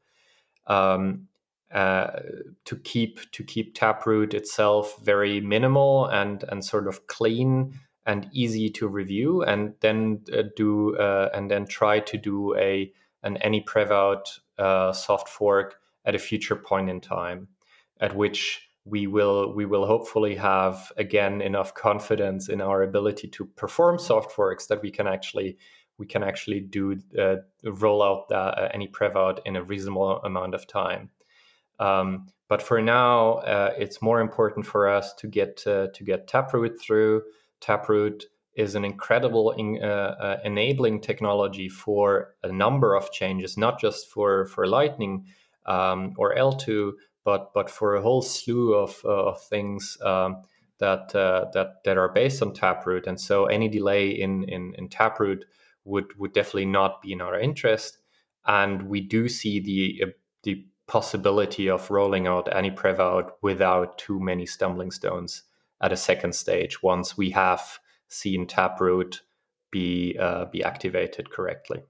um, uh, to keep to keep Taproot itself very minimal and and sort of clean and easy to review, and then uh, do uh, and then try to do a an AnyPrev uh, soft fork at a future point in time, at which we will we will hopefully have again enough confidence in our ability to perform soft forks that we can actually we can actually do uh, roll out the, uh, AnyPrev in a reasonable amount of time. Um, but for now, uh, it's more important for us to get uh, to get Taproot through. Taproot is an incredible in, uh, uh, enabling technology for a number of changes, not just for for Lightning um, or eltoo, but but for a whole slew of, uh, of things um, that uh, that that are based on Taproot. And so any delay in in, in Taproot would would definitely not be in our interest. And we do see the uh, the possibility of rolling out AnyPrev out without too many stumbling stones at a second stage once we have seen Taproot be uh, be activated correctly.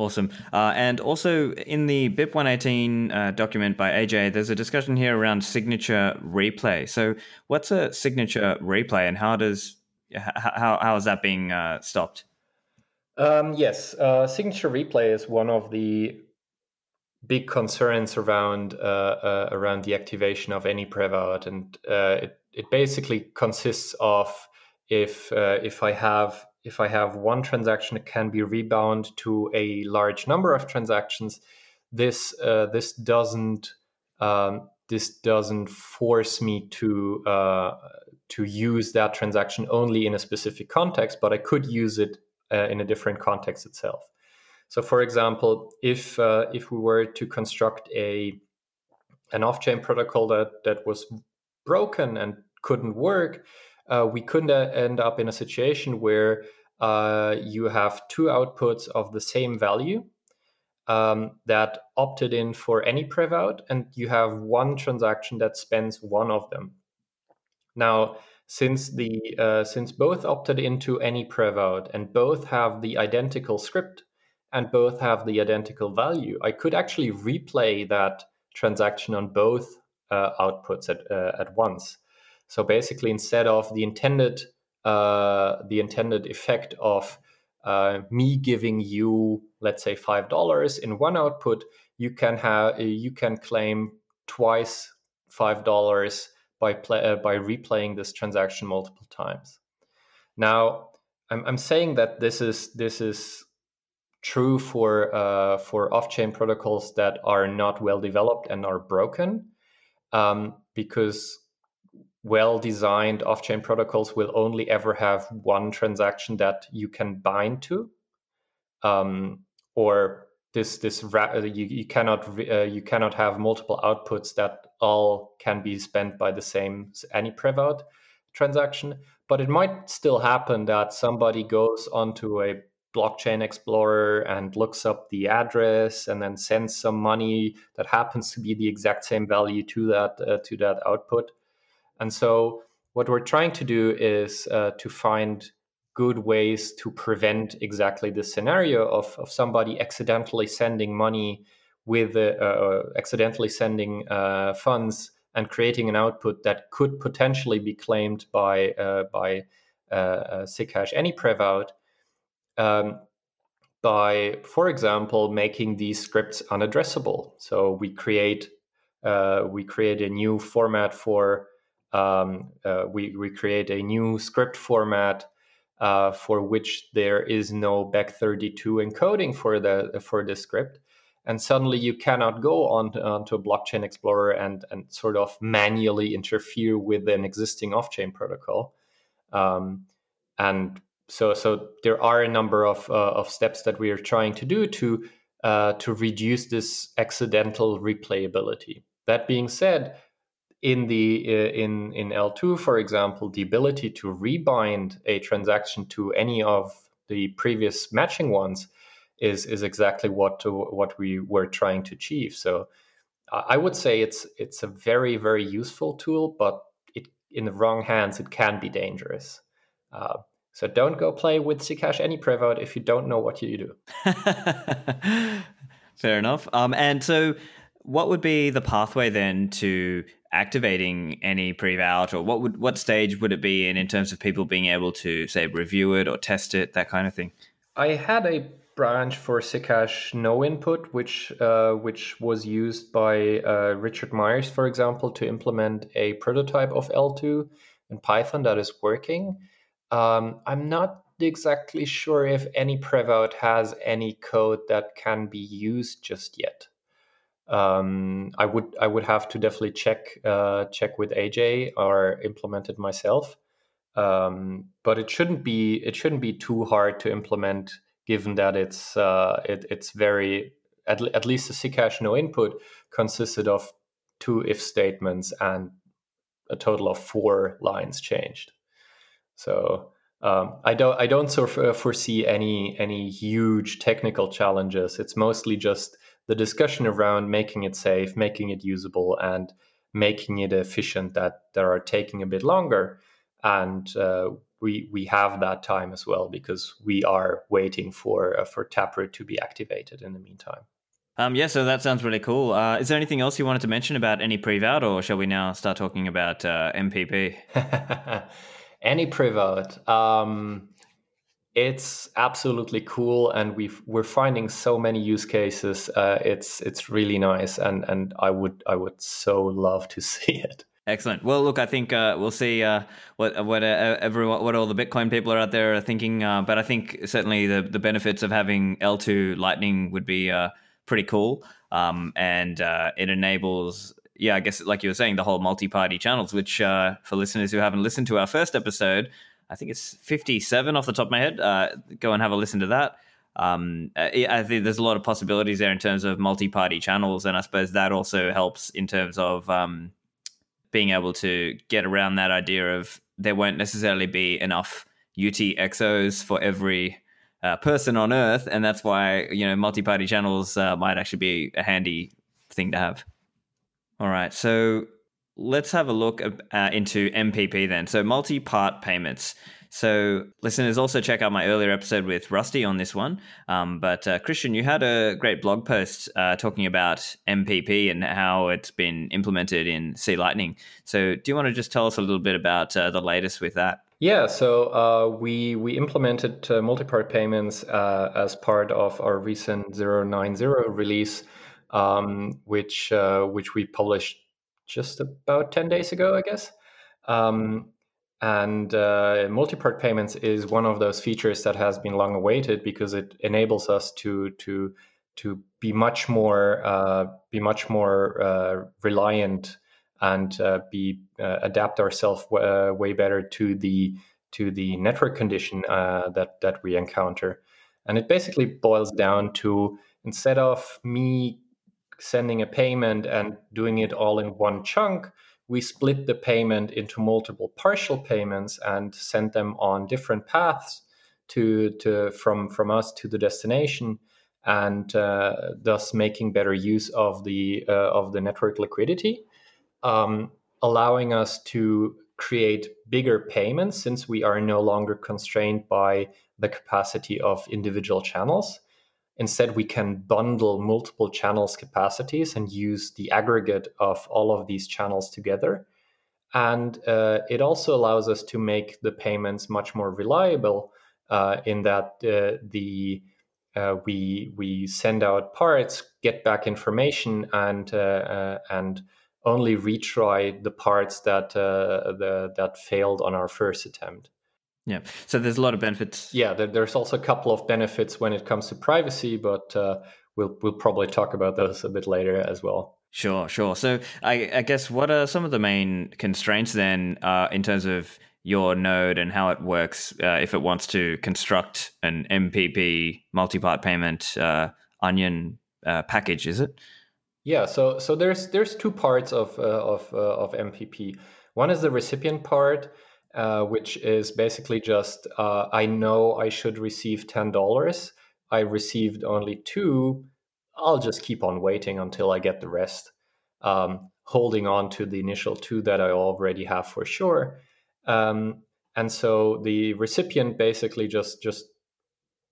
Awesome. Uh, and also in the BIP 118 uh, document by AJ, there's a discussion here around signature replay. So, what's a signature replay, and how does how how is that being uh, stopped? Um, yes, uh, signature replay is one of the big concerns around uh, uh, around the activation of AnyPrev out, and it it basically consists of if if I have if I have one transaction that can be rebound to a large number of transactions, this uh, this doesn't um, this doesn't force me to uh, to use that transaction only in a specific context, but I could use it uh, in a different context itself. So, for example, if uh, if we were to construct a an off-chain protocol that that was broken and couldn't work, uh, we couldn't end up in a situation where uh, you have two outputs of the same value um, that opted in for AnyPrev out, and you have one transaction that spends one of them. Now, since the uh, since both opted into AnyPrev out and both have the identical script and both have the identical value, I could actually replay that transaction on both uh, outputs at uh, at once. So basically, instead of the intended uh, the intended effect of uh, me giving you, let's say, five dollars in one output, you can have you can claim twice five dollars by play, uh, by replaying this transaction multiple times. Now, I'm, I'm saying that this is this is true for uh, for off-chain protocols that are not well developed and are broken, um, because well designed off chain protocols will only ever have one transaction that you can bind to. Um, or this this uh, you, you cannot uh, you cannot have multiple outputs that all can be spent by the same any out transaction but it might still happen that somebody goes onto a blockchain explorer and looks up the address and then sends some money that happens to be the exact same value to that uh, to that output and so, what we're trying to do is uh, to find good ways to prevent exactly this scenario of, of somebody accidentally sending money with uh, uh, accidentally sending uh, funds and creating an output that could potentially be claimed by uh, by uh, SigHash AnyPrev out. Um, by, for example, making these scripts unaddressable. So we create uh, we create a new format for um, uh, we, we create a new script format uh, for which there is no bech32 encoding for the for the script. And suddenly you cannot go on onto a blockchain explorer and and sort of manually interfere with an existing off-chain protocol. Um, and so so there are a number of uh, of steps that we are trying to do to uh, to reduce this accidental replayability. That being said in the uh, in in eltoo, for example, the ability to rebind a transaction to any of the previous matching ones is is exactly what to, what we were trying to achieve. So I would say it's it's a very very useful tool, but it in the wrong hands it can be dangerous. Uh, so don't go play with SigHash any out if you don't know what you do. Fair enough. Um, and so what would be the pathway then to activating any prevout or what would what stage would it be in in terms of people being able to say review it or test it that kind of thing? I had a branch for SigHash no input which uh, which was used by uh, richard myers for example to implement a prototype of eltoo in python that is working. Um, i'm not exactly sure if any prevout has any code that can be used just yet um, I would I would have to definitely check uh, check with AJ or implement it myself. Um, but it shouldn't be it shouldn't be too hard to implement, given that it's uh, it, it's very at, at least the SigHash no input consisted of two if statements and a total of four lines changed. So um, I don't I don't of foresee any any huge technical challenges. It's mostly just the discussion around making it safe, making it usable, and making it efficient that that are taking a bit longer. And uh, we we have that time as well because we are waiting for uh, for Taproot to be activated in the meantime. Um, yeah, so that sounds really cool. Uh, is there anything else you wanted to mention about any prevout, or shall we now start talking about uh, MPP? any prevout. Um, it's absolutely cool and we we're finding so many use cases. Uh, it's it's really nice and and i would i would so love to see it. Excellent. Well look i think uh, we'll see uh, what what uh, everyone what all the bitcoin people are out there are thinking uh, but i think certainly the the benefits of having eltoo lightning would be uh, pretty cool. Um, and it enables yeah, I guess like you were saying, the whole multi-party channels, which for listeners who haven't listened to our first episode, I think it's 57 off the top of my head. Uh, go and have a listen to that. Um, I think there's a lot of possibilities there in terms of multi-party channels, and I suppose that also helps in terms of um, being able to get around that idea of there won't necessarily be enough UTXOs for every uh, person on Earth, and that's why you know multi-party channels uh, might actually be a handy thing to have. All right, so let's have a look uh, into MPP then. So, multi part payments. So, listeners, also check out my earlier episode with Rusty on this one. Um, but, uh, Christian, you had a great blog post uh, talking about MPP and how it's been implemented in C Lightning. So, do you want to just tell us a little bit about uh, the latest with that? Yeah, so uh, we we implemented uh, multi-part payments as part of our recent 090 release, um, which which we published just about 10 days ago, I guess. Um, and uh, multi-part payments is one of those features that has been long awaited because it enables us to to to be much more uh, be much more uh, reliant and uh, be uh, adapt ourselves uh, way better to the to the network condition that that we encounter. And it basically boils down to instead of me sending a payment and doing it all in one chunk, we split the payment into multiple partial payments and send them on different paths to, to from from us to the destination, and uh, thus making better use of the uh, of the network liquidity, um, allowing us to create bigger payments since we are no longer constrained by the capacity of individual channels Instead, we can bundle multiple channels capacities and use the aggregate of all of these channels together. And uh, it also allows us to make the payments much more reliable uh, in that uh, the uh, we we send out parts, get back information, and uh, uh, and only retry the parts that the, that failed on our first attempt. Yeah. So there's a lot of benefits. Yeah, there, there's also a couple of benefits when it comes to privacy, but uh, we'll we'll probably talk about those a bit later as well. Sure, sure. So I, I guess what are some of the main constraints then uh, in terms of your node and how it works uh, if it wants to construct an MPP multi-part payment uh, onion uh, package? Is it? Yeah. So so there's there's two parts of uh, of of MPP. One is the recipient part uh, which is basically just uh, I know I should receive ten dollars. I received only two. I'll just keep on waiting until I get the rest, um, holding on to the initial two that I already have for sure. Um, and so the recipient basically just just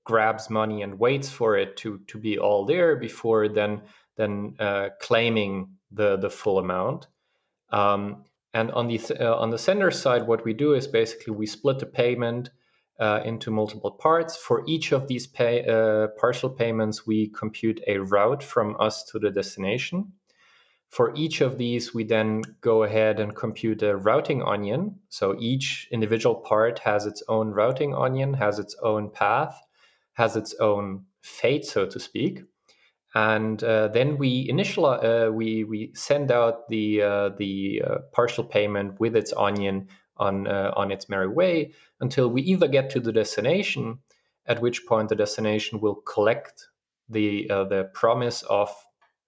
grabs money and waits for it to to be all there before then then uh, claiming the the full amount. Um, and on the uh, on the sender side, what we do is basically we split the payment uh, into multiple parts. For each of these pay, uh, partial payments, we compute a route from us to the destination. For each of these, we then go ahead and compute a routing onion. So each individual part has its own routing onion, has its own path, has its own fate, so to speak. And uh, then we initial uh, we we send out the uh, the uh, partial payment with its onion on uh, on its merry way until we either get to the destination, at which point the destination will collect the uh, the promise of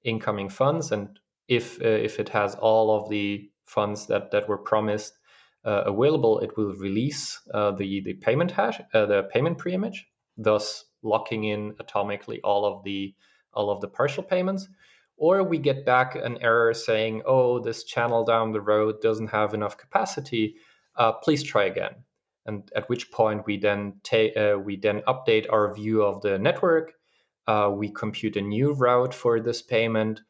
incoming funds. And if if it has all of the funds that that were promised available, it will release the the payment hash, the payment preimage, thus locking in atomically all of the all of the partial payments. Or we get back an error saying, "Oh, this channel down the road doesn't have enough capacity. Uh, please try again." And at which point we then take uh, we then update our view of the network. we compute a new route for this payment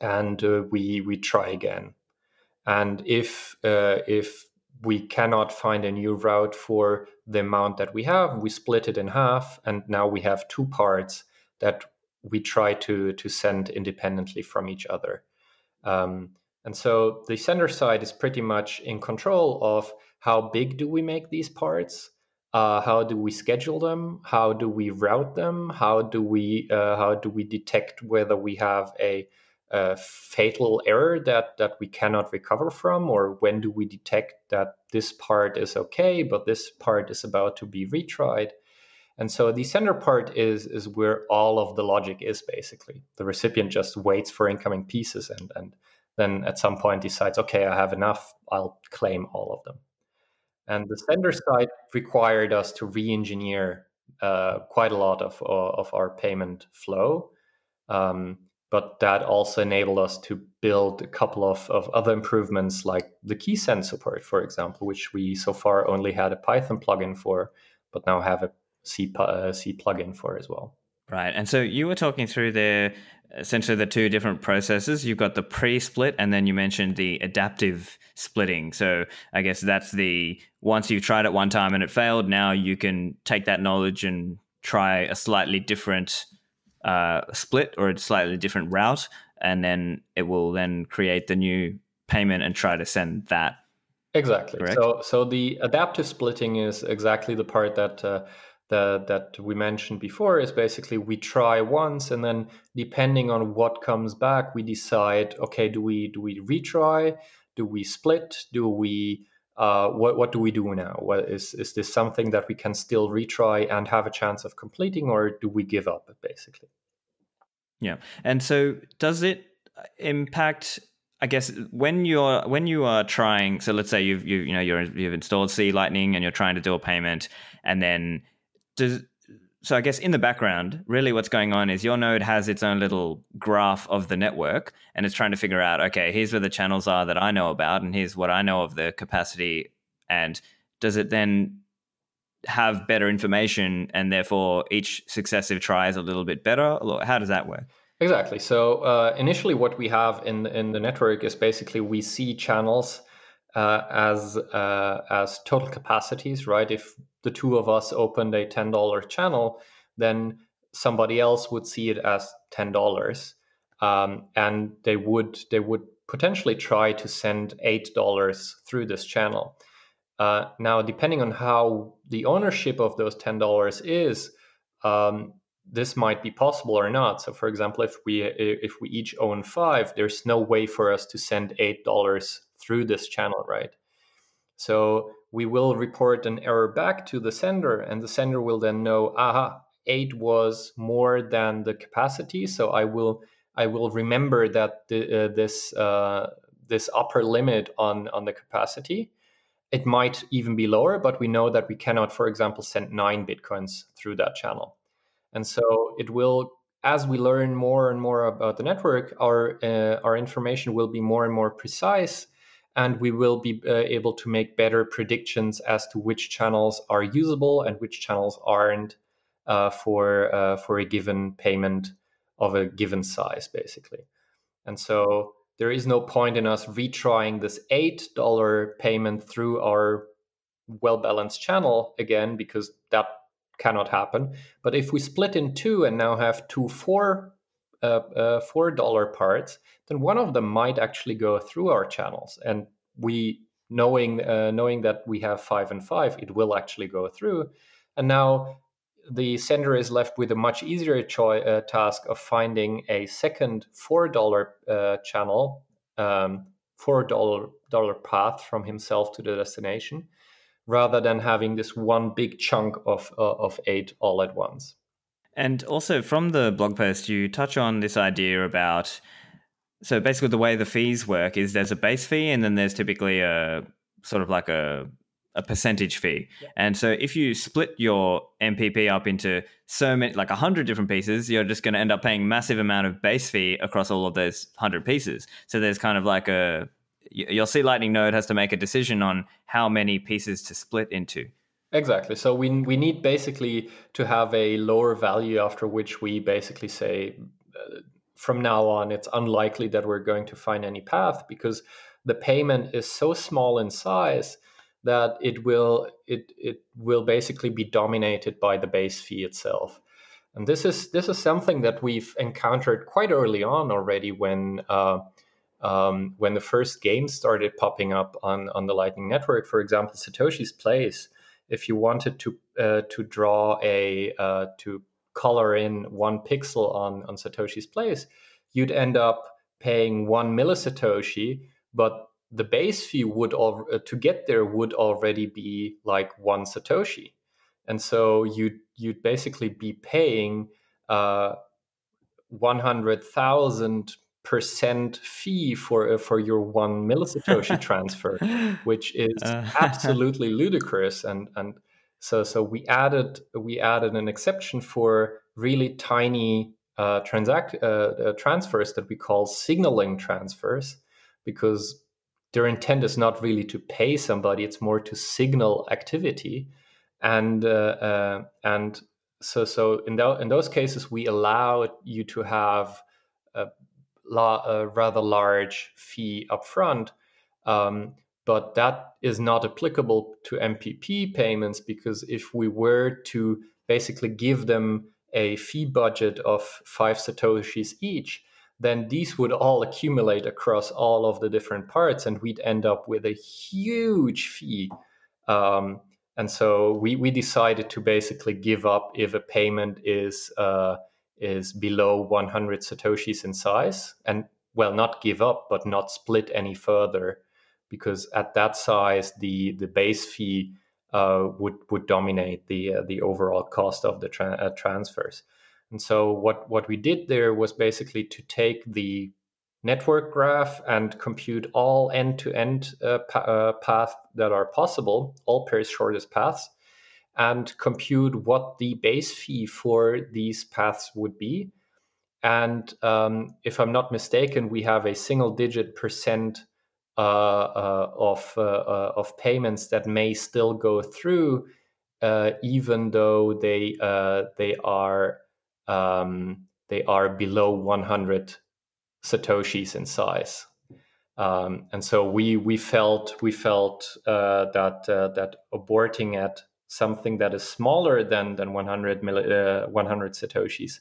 and uh, we we try again. And if uh, if we cannot find a new route for the amount that we have, we split it in half, and now we have two parts that we try to to send independently from each other. Um, and so the sender side is pretty much in control of how big do we make these parts, uh, how do we schedule them, how do we route them, how do we uh, how do we detect whether we have a a fatal error that that we cannot recover from or when do we detect that this part is okay but this part is about to be retried and so the sender part is is where all of the logic is basically. The recipient just waits for incoming pieces and and then at some point decides okay i have enough. I'll claim all of them. And the sender side required us to re-engineer uh, quite a lot of, of our payment flow. Um, but that also enabled us to build a couple of, of other improvements like the keysend support, for example, which we so far only had a Python plugin for, but now have a C, uh, C plugin for as well. Right. And so you were talking through there essentially the two different processes. You've got the pre split, and then you mentioned the adaptive splitting. So I guess that's the once you've tried it one time and it failed, now you can take that knowledge and try a slightly different uh, split or a slightly different route, and then it will then create the new payment and try to send that. Exactly. Correct? So, so the adaptive splitting is exactly the part that uh, that that we mentioned before. Is basically we try once, and then depending on what comes back, we decide. Okay, do we do we retry? Do we split? Do we uh, what what do we do now? What is is this something that we can still retry and have a chance of completing, or do we give up? Basically. Yeah, and so does it impact? I guess when you're when you are trying, so let's say you've you you know you're you've installed C Lightning and you're trying to do a payment, and then does so I guess in the background, really what's going on is your node has its own little graph of the network and it's trying to figure out, okay, here's where the channels are that I know about and here's what I know of the capacity. And does it then have better information and therefore each successive try is a little bit better? How does that work? Exactly. So uh, initially, what we have in in the network is basically we see channels uh, as uh, as total capacities, right? If the two of us opened a ten dollar channel, then somebody else would see it as ten dollars, um, and they would they would potentially try to send eight dollars through this channel. Uh, now, depending on how the ownership of those ten dollars is, um, this might be possible or not. So, for example, if we if we each own five, there's no way for us to send eight dollars through this channel, right? So we will report an error back to the sender, and the sender will then know, aha, eight was more than the capacity. So I will I will remember that the, uh, this uh, this upper limit on on the capacity. It might even be lower, but we know that we cannot, for example, send nine bitcoins through that channel. And so it will as we learn more and more about the network, our uh, our information will be more and more precise, and we will be uh, able to make better predictions as to which channels are usable and which channels aren't uh, for uh, for a given payment of a given size, basically. And so there is no point in us retrying this $8 payment through our well balanced channel again, because that cannot happen. But if we split in two and now have two four uh, four dollar parts, then one of them might actually go through our channels, and we knowing uh, knowing that we have five and five, it will actually go through. And now the sender is left with a much easier choi- uh, task of finding a second four dollar uh, channel, um, four dollar dollar path from himself to the destination, rather than having this one big chunk of uh, of eight all at once. And also from the blog post, you touch on this idea about so basically the way the fees work is there's a base fee and then there's typically a sort of like a a percentage fee. Yeah. And so if you split your MPP up into so many, like a hundred different pieces, you're just going to end up paying massive amount of base fee across all of those hundred pieces. So there's kind of like a, you'll see Lightning node has to make a decision on how many pieces to split into. Exactly. So we we need basically to have a lower value after which we basically say uh, from now on it's unlikely that we're going to find any path because the payment is so small in size that it will it it will basically be dominated by the base fee itself. And this is this is something that we've encountered quite early on already when uh, um, when the first games started popping up on on the Lightning Network. For example, Satoshi's Place. If you wanted to uh, to draw a uh, to color in one pixel on on Satoshi's Place, you'd end up paying one millisatoshi, but the base fee would al- uh, to get there would already be like one satoshi. And so you'd you'd basically be paying uh, 100,000 percent fee for uh, for your one millisatoshi transfer which is uh. absolutely ludicrous and and so so we added we added an exception for really tiny uh, transact uh, uh, transfers that we call signaling transfers because their intent is not really to pay somebody; it's more to signal activity, and uh, uh, and so so in, th- in those cases we allow you to have la- a rather large fee upfront. Um, but that is not applicable to MPP payments because if we were to basically give them a fee budget of five satoshis each, then these would all accumulate across all of the different parts and we'd end up with a huge fee um, and so we, we decided to basically give up if a payment is uh, is below 100 satoshis in size and well not give up but not split any further because at that size the the base fee uh, would would dominate the uh, the overall cost of the tra- uh, transfers. And so what, what we did there was basically to take the network graph and compute all end-to-end uh, pa- uh, paths that are possible, all pairs shortest paths, and compute what the base fee for these paths would be. And um, if I'm not mistaken, we have a single-digit percent uh, uh of uh, uh, of payments that may still go through, even though they they are um, they are below 100 satoshis in size. Um, and so we we felt we felt uh, that uh, that aborting at something that is smaller than than 100 uh, 100 satoshis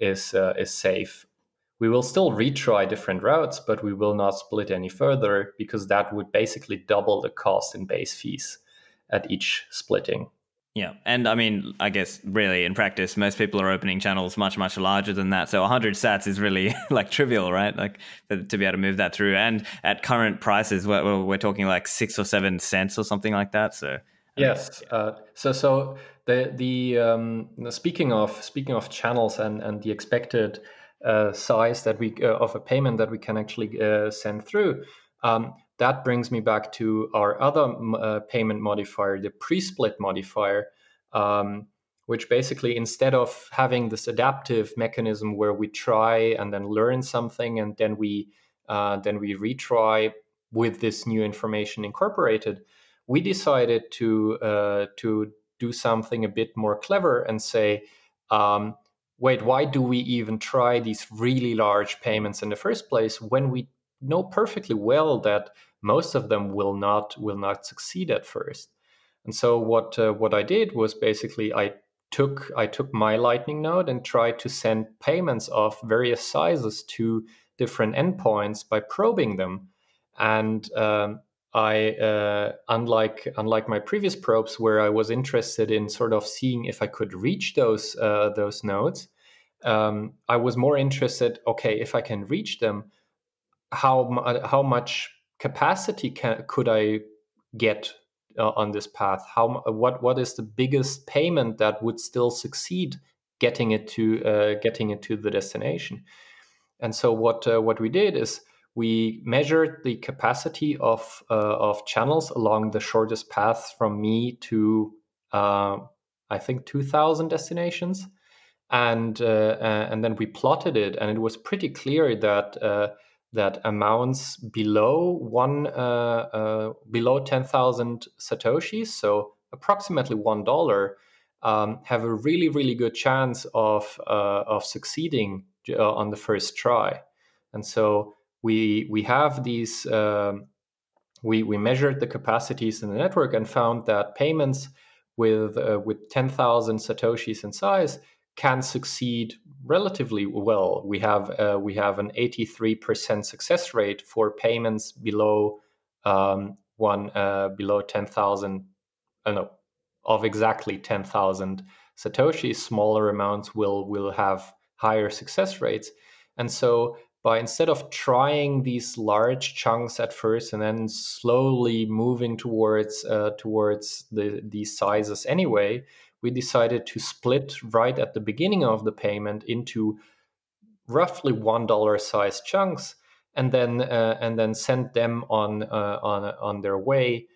is uh, is safe. We will still retry different routes, but we will not split any further because that would basically double the cost in base fees at each splitting. Yeah, and I mean, I guess really in practice, most people are opening channels much much larger than that. So 100 Sats is really like trivial, right? Like to be able to move that through, and at current prices, we're, we're talking like six or seven cents or something like that. So yes, uh, so so the the um, speaking of speaking of channels and and the expected uh, size that we uh, of a payment that we can actually uh, send through. Um, that brings me back to our other uh, payment modifier, the pre-split modifier, um, which basically instead of having this adaptive mechanism where we try and then learn something and then we uh, then we retry with this new information incorporated, we decided to uh, to do something a bit more clever and say um, wait, why do we even try these really large payments in the first place when we know perfectly well that most of them will not will not succeed at first? And so what uh, what I did was basically I took I took my Lightning node and tried to send payments of various sizes to different endpoints by probing them. And um, I, uh, unlike unlike my previous probes, where I was interested in sort of seeing if I could reach those uh, those nodes, um, I was more interested. Okay, if I can reach them, how how much capacity can, could I get uh, on this path? How what what is the biggest payment that would still succeed getting it to uh, getting it to the destination? And so what uh, what we did is we measured the capacity of uh, of channels along the shortest path from me to uh, I think 2,000 destinations, and uh, and then we plotted it, and it was pretty clear that uh, that amounts below one uh, uh, below 10,000 satoshis, so approximately one dollar, um, have a really really good chance of of succeeding uh, on the first try. And so we we have these um, we we measured the capacities in the network and found that payments with uh, with 10,000 satoshis in size can succeed relatively well. We have uh, we have an 83% success rate for payments below um, one uh, below 10,000 uh, no of exactly 10,000 satoshis. Smaller amounts will will have higher success rates. And so by instead of trying these large chunks at first and then slowly moving towards uh, towards the these sizes anyway, we decided to split right at the beginning of the payment into roughly one dollar size chunks, and then uh, and then send them on uh, on on their way.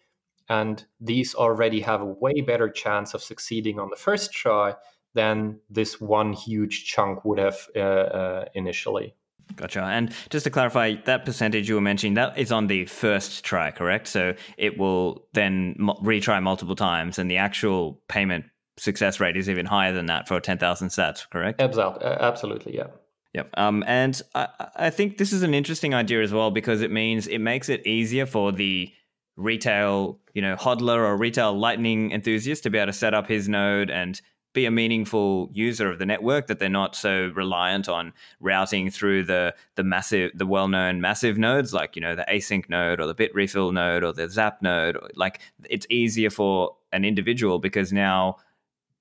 And these already have a way better chance of succeeding on the first try than this one huge chunk would have uh, uh, initially. Gotcha. And just to clarify, that percentage you were mentioning, that is on the first try, correct? So it will then retry multiple times, and the actual payment success rate is even higher than that for 10,000 sats, correct? Absolutely, yeah. Yep. Um, and I, I think this is an interesting idea as well because it means it makes it easier for the retail, you know, hodler or retail lightning enthusiast to be able to set up his node and be a meaningful user of the network that they're not so reliant on routing through the the massive the well-known massive nodes like you know the ACINQ node or the Bitrefill node or the zap node. Like it's easier for an individual because now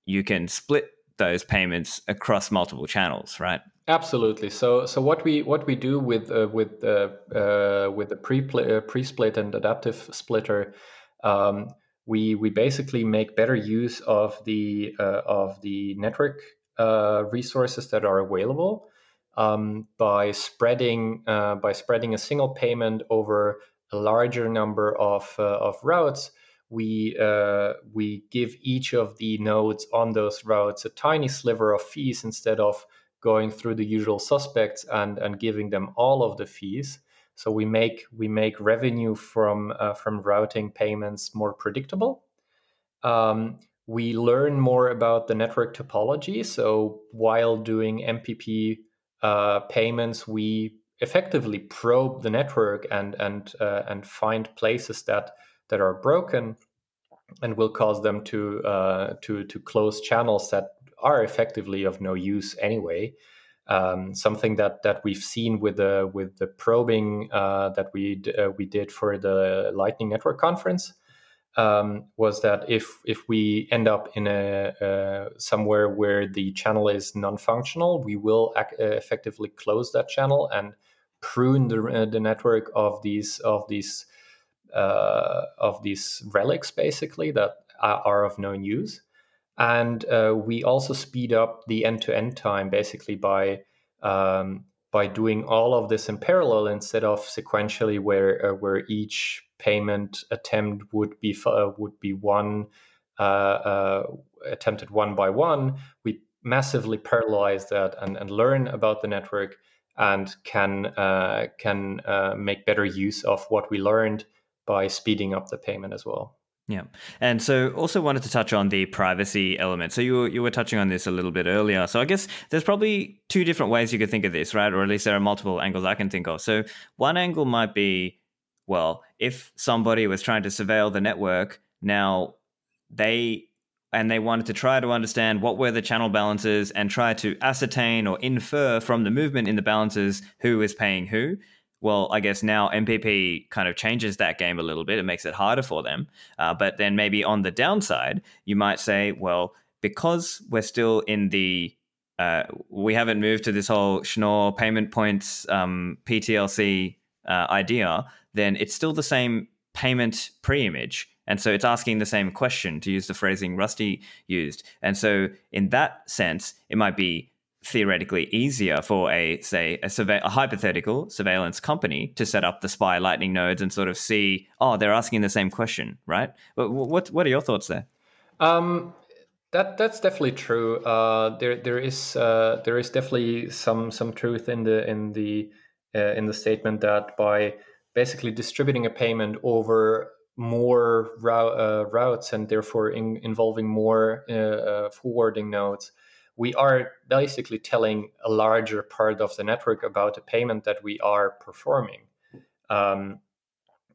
you can split those payments across multiple channels right? Absolutely. So so what we what we do with uh, with uh, uh, with the pre uh, pre split and adaptive splitter um, we we basically make better use of the uh, of the network uh, resources that are available um, by spreading uh, by spreading a single payment over a larger number of uh, of routes. We uh, we give each of the nodes on those routes a tiny sliver of fees instead of going through the usual suspects and and giving them all of the fees. So we make we make revenue from uh, from routing payments more predictable. Um, we learn more about the network topology. So while doing MPP uh, payments, we effectively probe the network and and uh, and find places that that are broken, and will cause them to uh, to to close channels that are effectively of no use anyway. Um, something that that we've seen with the with the probing uh, that we uh, we did for the Lightning Network conference um, was that if if we end up in a uh, somewhere where the channel is non-functional, we will ac- uh, effectively close that channel and prune the, uh, the network of these of these uh, of these relics basically that are of no use and uh, we also speed up the end-to-end time basically by um, by doing all of this in parallel instead of sequentially, where uh, where each payment attempt would be uh, would be one uh, uh, attempted one by one. We massively parallelize that and, and learn about the network and can uh, can make better use of what we learned by speeding up the payment as well. Yeah, and so also wanted to touch on the privacy element. So you were, you were touching on this a little bit earlier. So I guess there's probably two different ways you could think of this, right? Or at least there are multiple angles I can think of. So one angle might be, well, if somebody was trying to surveil the network, now they and they wanted to try to understand what were the channel balances and try to ascertain or infer from the movement in the balances who is paying who well, I guess now MPP kind of changes that game a little bit. It makes it harder for them. Uh, but then maybe on the downside, you might say, well, because we're still in the uh, we haven't moved to this whole Schnorr payment points um, PTLC uh, idea, then it's still the same payment pre-image. And so it's asking the same question, to use the phrasing Rusty used. And so in that sense, it might be theoretically easier for a say a, surve- a hypothetical surveillance company to set up the spy lightning nodes and sort of see oh they're asking the same question right? But what what are your thoughts there? Um, that that's definitely true. Uh, there there is uh, there is definitely some some truth in the in the uh, in the statement that by basically distributing a payment over more uh, routes and therefore in, involving more uh, uh, forwarding nodes we are basically telling a larger part of the network about the payment that we are performing. Um,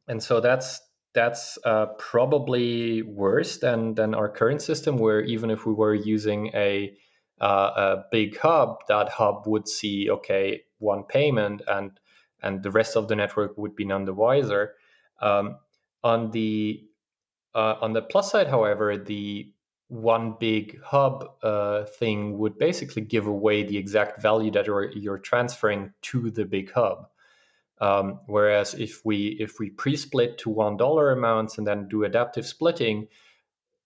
and so that's that's uh, probably worse than than our current system, where even if we were using a uh, a big hub, that hub would see okay one payment, and and the rest of the network would be none the wiser. Um, on the uh, on the plus side, however, the one big hub uh, thing would basically give away the exact value that you're, you're transferring to the big hub. Um, whereas if we if we pre-split to one dollar amounts and then do adaptive splitting,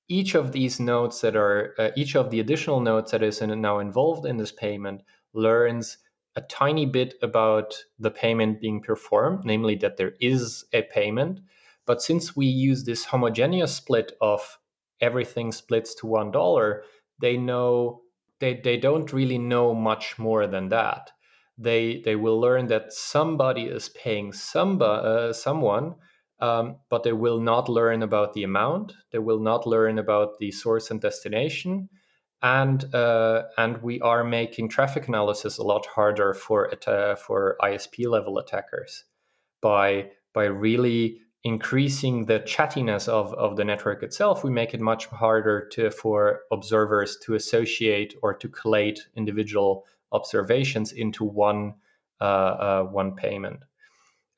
each of these nodes that are uh, each of the additional nodes that is in, now involved in this payment learns a tiny bit about the payment being performed, namely that there is a payment. But since we use this homogeneous split of everything splits to one dollar, they know they, they don't really know much more than that. They they will learn that somebody is paying somebody, uh, someone, um, but they will not learn about the amount. They will not learn about the source and destination, and uh, and we are making traffic analysis a lot harder for uh, for ISP level attackers by by really increasing the chattiness of, of the network itself, we make it much harder to for observers to associate or to collate individual observations into one uh, uh, one payment.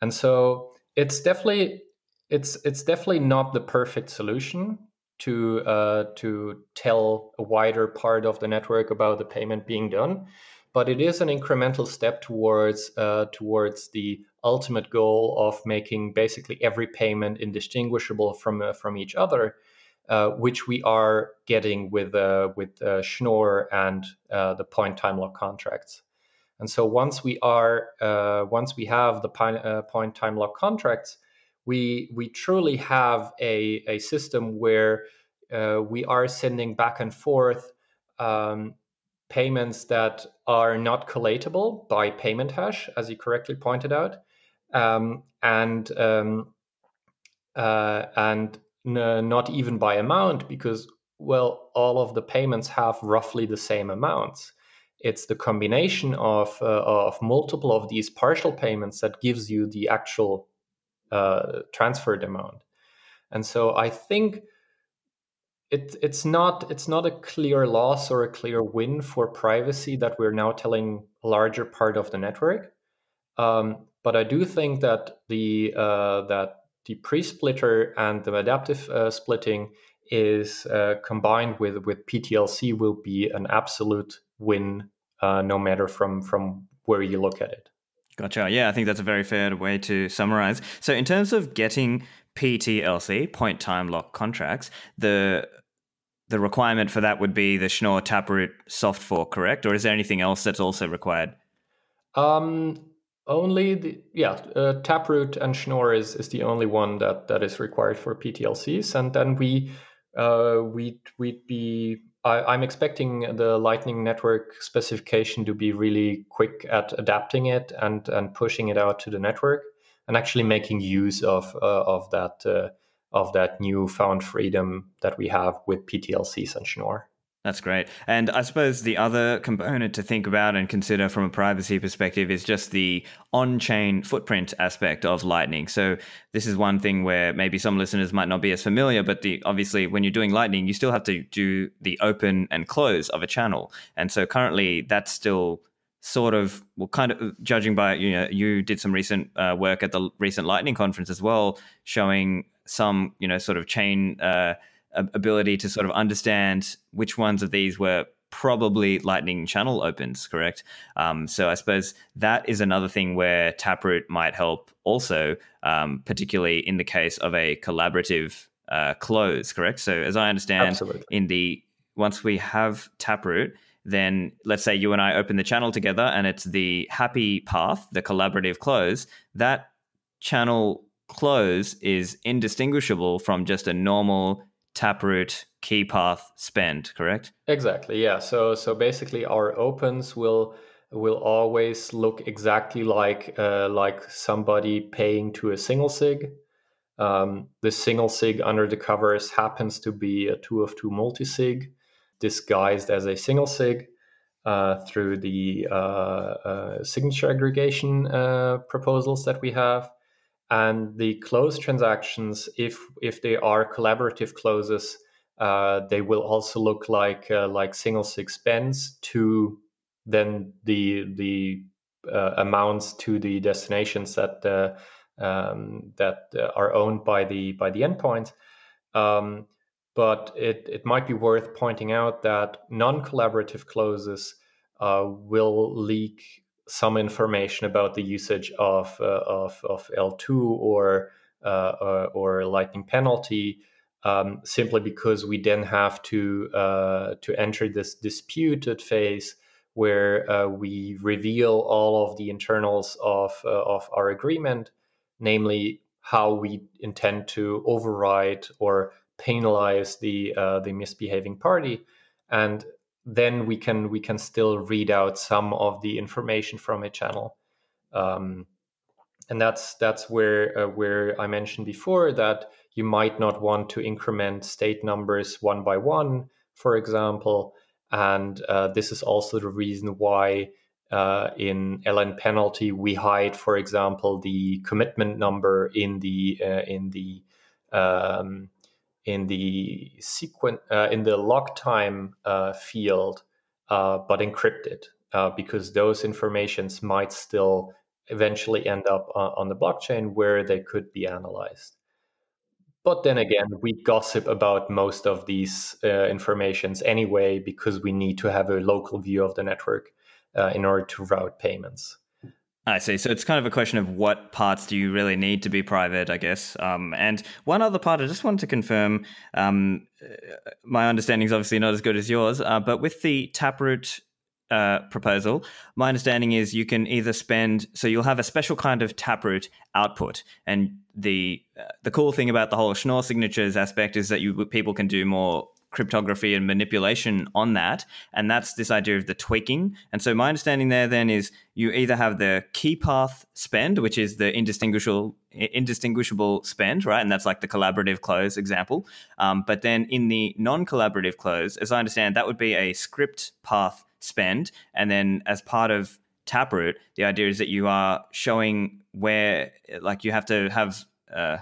And so it's definitely it's it's definitely not the perfect solution to uh, to tell a wider part of the network about the payment being done, but it is an incremental step towards uh, towards the ultimate goal of making basically every payment indistinguishable from uh, from each other, uh, which we are getting with uh, with uh, Schnorr and uh, the point time lock contracts. And so once we are uh, once we have the point time lock contracts, we we truly have a a system where we are sending back and forth. Um, payments that are not collatable by payment hash, as you correctly pointed out, um, and um, uh, and n- not even by amount because well all of the payments have roughly the same amounts. It's the combination of uh, of multiple of these partial payments that gives you the actual uh, transferred amount. And so i think it, it's not it's not a clear loss or a clear win for privacy that we're now telling a larger part of the network. Um, but I do think that the uh, that the pre-splitter and the adaptive uh, splitting is uh, combined with with PTLC will be an absolute win, uh, no matter from from where you look at it. Gotcha. Yeah, I think that's a very fair way to summarize. So, in terms of getting PTLC point time lock contracts, the the requirement for that would be the Schnorr Taproot soft fork, correct? Or is there anything else that's also required? Um, only the yeah uh, taproot and schnorr is, is the only one that that is required for ptlcs and then we uh, we'd, we'd be I, am expecting the lightning network specification to be really quick at adapting it and and pushing it out to the network and actually making use of uh, of that uh, of that newfound freedom that we have with PTLCs and Schnorr. That's great. And I suppose the other component to think about and consider from a privacy perspective is just the on chain footprint aspect of Lightning. So, this is one thing where maybe some listeners might not be as familiar, but the obviously, when you're doing Lightning, you still have to do the open and close of a channel. And so, currently, that's still sort of well kind of judging by you know you did some recent uh, work at the recent lightning conference as well showing some you know sort of chain uh, ability to sort of understand which ones of these were probably lightning channel opens correct um, so i suppose that is another thing where taproot might help also um, particularly in the case of a collaborative uh, close correct so as i understand Absolutely. in the once we have taproot then let's say you and I open the channel together and it's the happy path, the collaborative close, that channel close is indistinguishable from just a normal taproot key path spend, correct? Exactly. Yeah. So so basically our opens will will always look exactly like uh, like somebody paying to a single sig. Um, the single sig under the covers happens to be a two of two multi sig disguised as a single sig uh, through the uh, uh, signature aggregation uh, proposals that we have. And the closed transactions, if if they are collaborative closes, uh, they will also look like uh, like single sig spends to then the the amounts to the destinations that um, that are owned by the by the endpoint. Um, but it, it might be worth pointing out that non collaborative closes uh, will leak some information about the usage of, uh, of, of eltoo or, uh, uh, or Lightning penalty. Um, simply because we then have to uh, to enter this disputed phase where uh, we reveal all of the internals of of our agreement, namely how we intend to override or penalize the the misbehaving party, and then we can we can still read out some of the information from a channel. Um, and that's that's where uh, where I mentioned before that you might not want to increment state numbers one by one, for example, and uh, this is also the reason why uh, in LN penalty we hide, for example, the commitment number in the uh, in the um, in the sequence uh, in the locktime uh, field, uh, but encrypted uh, because those informations might still eventually end up on the blockchain where they could be analyzed. But then again, we gossip about most of these uh, informations anyway because we need to have a local view of the network uh, in order to route payments. I see. So it's kind of a question of what parts do you really need to be private, I guess. Um, and one other part, I just wanted to confirm. Um, uh, my understanding is obviously not as good as yours, uh, but with the Taproot uh, proposal, my understanding is you can either spend. So you'll have a special kind of Taproot output, and the uh, the cool thing about the whole Schnorr signatures aspect is that you people can do more cryptography and manipulation on that. And that's this idea of the tweaking. And so my understanding there then is you either have the key path spend, which is the indistinguishable indistinguishable spend, right? And that's like the collaborative close example. Um, but then in the non-collaborative close, as I understand, that would be a script path spend. And then as part of Taproot, the idea is that you are showing where, like, you have to have uh,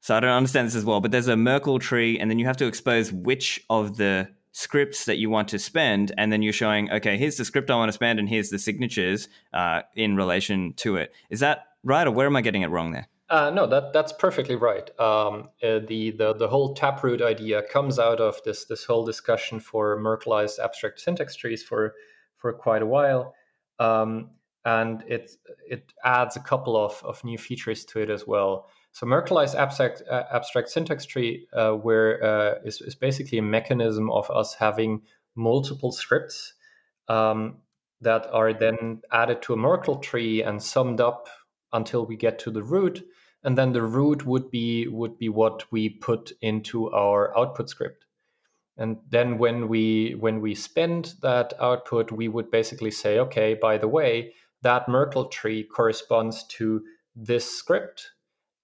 so I don't understand this as well, but there's a Merkle tree, and then you have to expose which of the scripts that you want to spend, and then you're showing, okay, here's the script I want to spend, and here's the signatures uh, in relation to it. Is that right, or where am I getting it wrong there? Uh, no, that that's perfectly right. Um, uh, the the the whole taproot idea comes out of this this whole discussion for Merkleized abstract syntax trees for for quite a while, um, and it it adds a couple of of new features to it as well. So Merkleized abstract, uh, abstract syntax tree uh, where uh, is, is basically a mechanism of us having multiple scripts um, that are then added to a Merkle tree and summed up until we get to the root. And then the root would be would be what we put into our output script. And then when we when we spend that output, we would basically say, okay, by the way, that Merkle tree corresponds to this script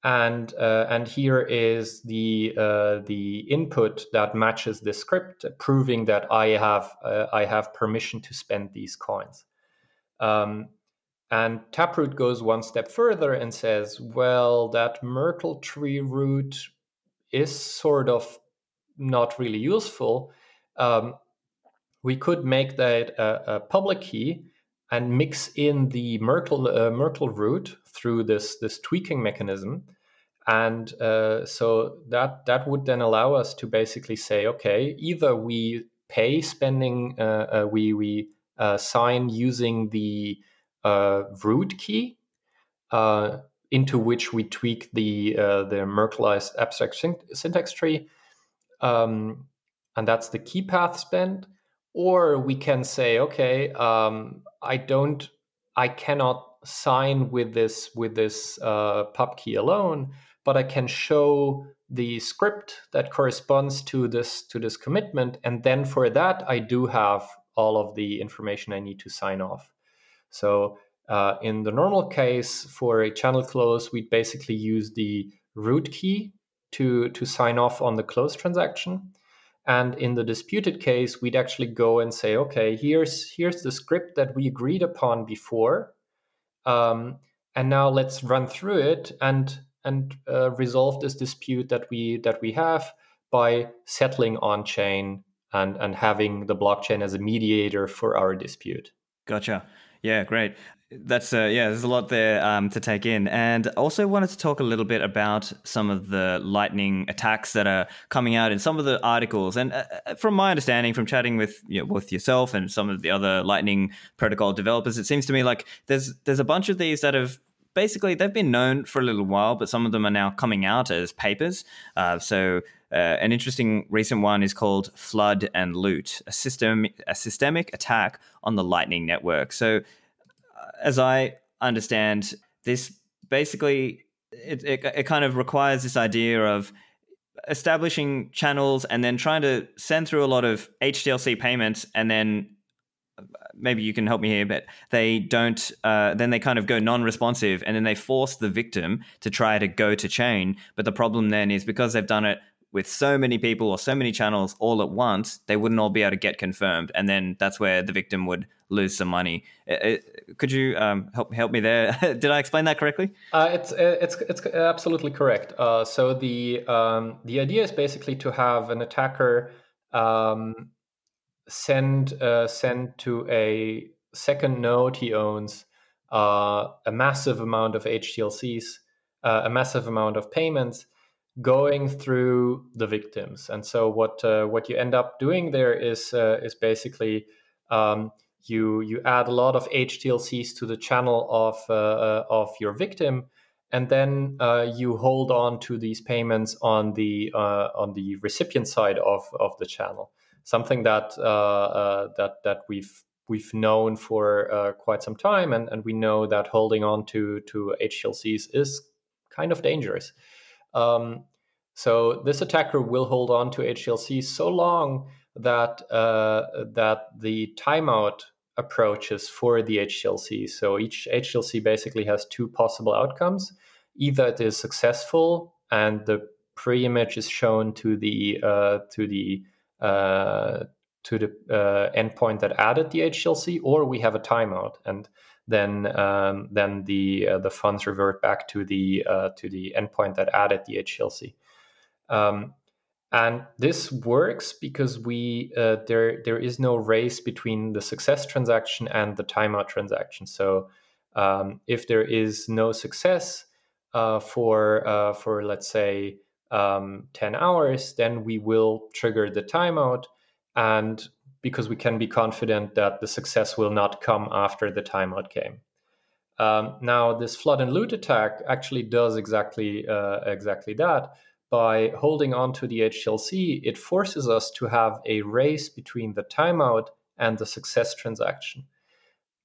and uh, and here is the uh, the input that matches the script, proving that I have uh, I have permission to spend these coins. Um, and Taproot goes one step further and says, well, that Merkle tree root is sort of not really useful. Um, we could make that a, a, public key and mix in the Merkle uh, Merkle root through this this tweaking mechanism, and uh, so that that would then allow us to basically say, okay, either we pay spending, uh, uh we we uh, sign using the uh, root key into which we tweak the the Merkleized abstract syntax tree, um, and that's the key path spend. Or we can say okay um, i don't i cannot sign with this with this uh, pub key alone but i can show the script that corresponds to this to this commitment and then for that i do have all of the information i need to sign off. So uh, in the normal case for a channel close we'd basically use the root key to to sign off on the close transaction. And in the disputed case, we'd actually go and say, okay, here's here's the script that we agreed upon before, um, and now let's run through it. And and uh, resolve this dispute that we that we have by settling on chain and and having the blockchain as a mediator for our dispute. Gotcha. Yeah, great. That's uh, yeah. There's a lot there um, to take in, and also wanted to talk a little bit about some of the lightning attacks that are coming out in some of the articles. And uh, uh, from my understanding, from chatting with you know, with yourself and some of the other Lightning protocol developers, it seems to me like there's there's a bunch of these that have basically they've been known for a little while, but some of them are now coming out as papers. Uh, so uh, an interesting recent one is called Flood and Loot, a system a systemic attack on the Lightning network. So as I understand, this basically it, it, it kind of requires this idea of establishing channels and then trying to send through a lot of HTLC payments and then maybe you can help me here, but they don't, uh, then they kind of go non responsive and then they force the victim to try to go to chain. But the problem then is because they've done it with so many people or so many channels all at once, they wouldn't all be able to get confirmed, and then that's where the victim would lose some money. could you um, help help me there? Did I explain that correctly? Uh, it's it's it's absolutely correct. Uh, so the um, the idea is basically to have an attacker um, send uh, send to a second node he owns uh, a massive amount of HTLCs, uh, a massive amount of payments going through the victims. And so what uh, what you end up doing there is uh, is basically um, you you add a lot of HTLCs to the channel of uh, of your victim, and then you hold on to these payments on the on the recipient side of of the channel. Something that that that we've we've known for quite some time, and, and we know that holding on to to HTLCs is kind of dangerous. Um, so this attacker will hold on to HTLC so long that uh, that the timeout approaches for the HTLC. So each HTLC basically has two possible outcomes: either it is successful and the pre-image is shown to the uh, to the uh, to the uh, endpoint that added the HTLC, or we have a timeout and then um, then the uh, the funds revert back to the uh, to the endpoint that added the HTLC. Um, and this works because we uh, there there is no race between the success transaction and the timeout transaction. So um, if there is no success uh, for uh, for let's say um, 10 hours, then we will trigger the timeout, and because we can be confident that the success will not come after the timeout came. Um, now, this flood and loot attack actually does exactly uh, exactly that. By holding on to the HTLC, it forces us to have a race between the timeout and the success transaction.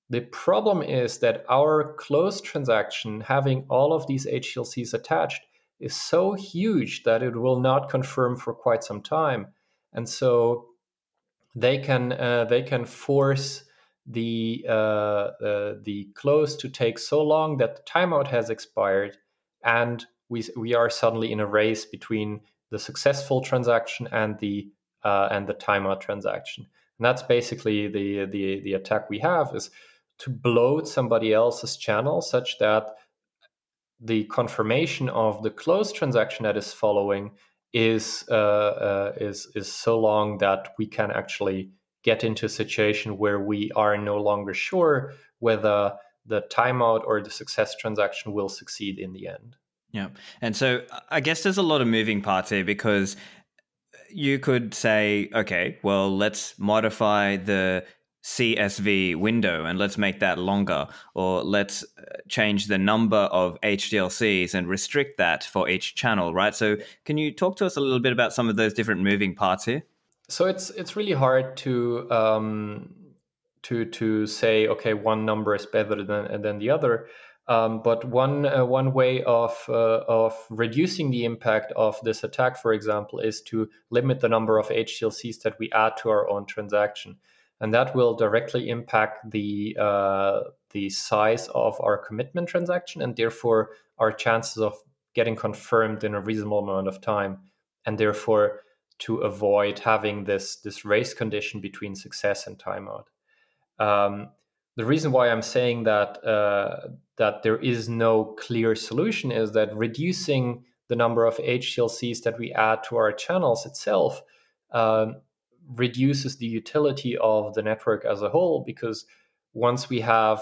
The problem is that our closed transaction, having all of these HTLCs attached, is so huge that it will not confirm for quite some time. And so they can uh, they can force the uh, uh, the close to take so long that the timeout has expired, and we we are suddenly in a race between the successful transaction and the uh, and the timeout transaction. And that's basically the the the attack we have is to bloat somebody else's channel such that the confirmation of the closed transaction that is following is uh, uh, is is so long that we can actually get into a situation where we are no longer sure whether the timeout or the success transaction will succeed in the end. Yeah. And so I guess there's a lot of moving parts here because you could say, okay, well, let's modify the CSV window and let's make that longer, or let's uh, change the number of HTLCs and restrict that for each channel, right? So, can you talk to us a little bit about some of those different moving parts here? So it's it's really hard to um, to to say okay one number is better than than the other. Um, but one uh, one way of uh, of reducing the impact of this attack, for example, is to limit the number of HTLCs that we add to our own transaction, and that will directly impact the uh, the size of our commitment transaction, and therefore our chances of getting confirmed in a reasonable amount of time, and therefore to avoid having this this race condition between success and timeout. Um, the reason why I'm saying that uh, that there is no clear solution is that reducing the number of HTLCs that we add to our channels itself um, reduces the utility of the network as a whole because once we have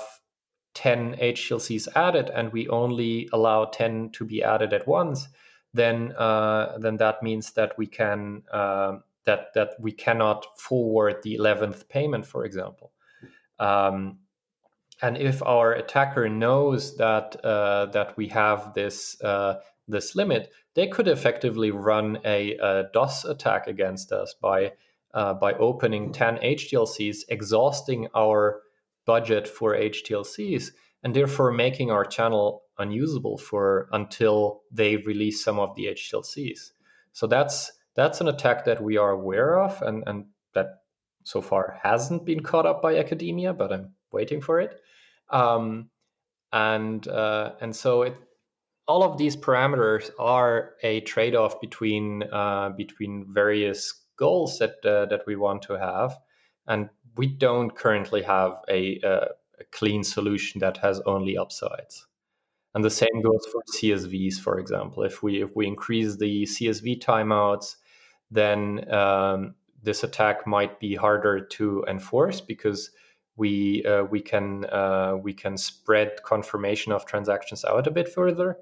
10 HTLCs added and we only allow 10 to be added at once, then uh, then that means that we can uh, that that we cannot forward the eleventh payment, for example. Um, and if our attacker knows that uh, that we have this uh, this limit, they could effectively run a, a DOS attack against us by uh, by opening 10 HTLCs, exhausting our budget for HTLCs, and therefore making our channel unusable for until they release some of the HTLCs. So that's that's an attack that we are aware of and, and that so far hasn't been caught up by academia, but I'm waiting for it. Um, and uh, and so it all of these parameters are a trade-off between uh, between various goals that uh, that we want to have, and we don't currently have a, a clean solution that has only upsides. And the same goes for CSVs, for example. If we if we increase the CSV timeouts, then um, this attack might be harder to enforce because we uh, we can uh, we can spread confirmation of transactions out a bit further.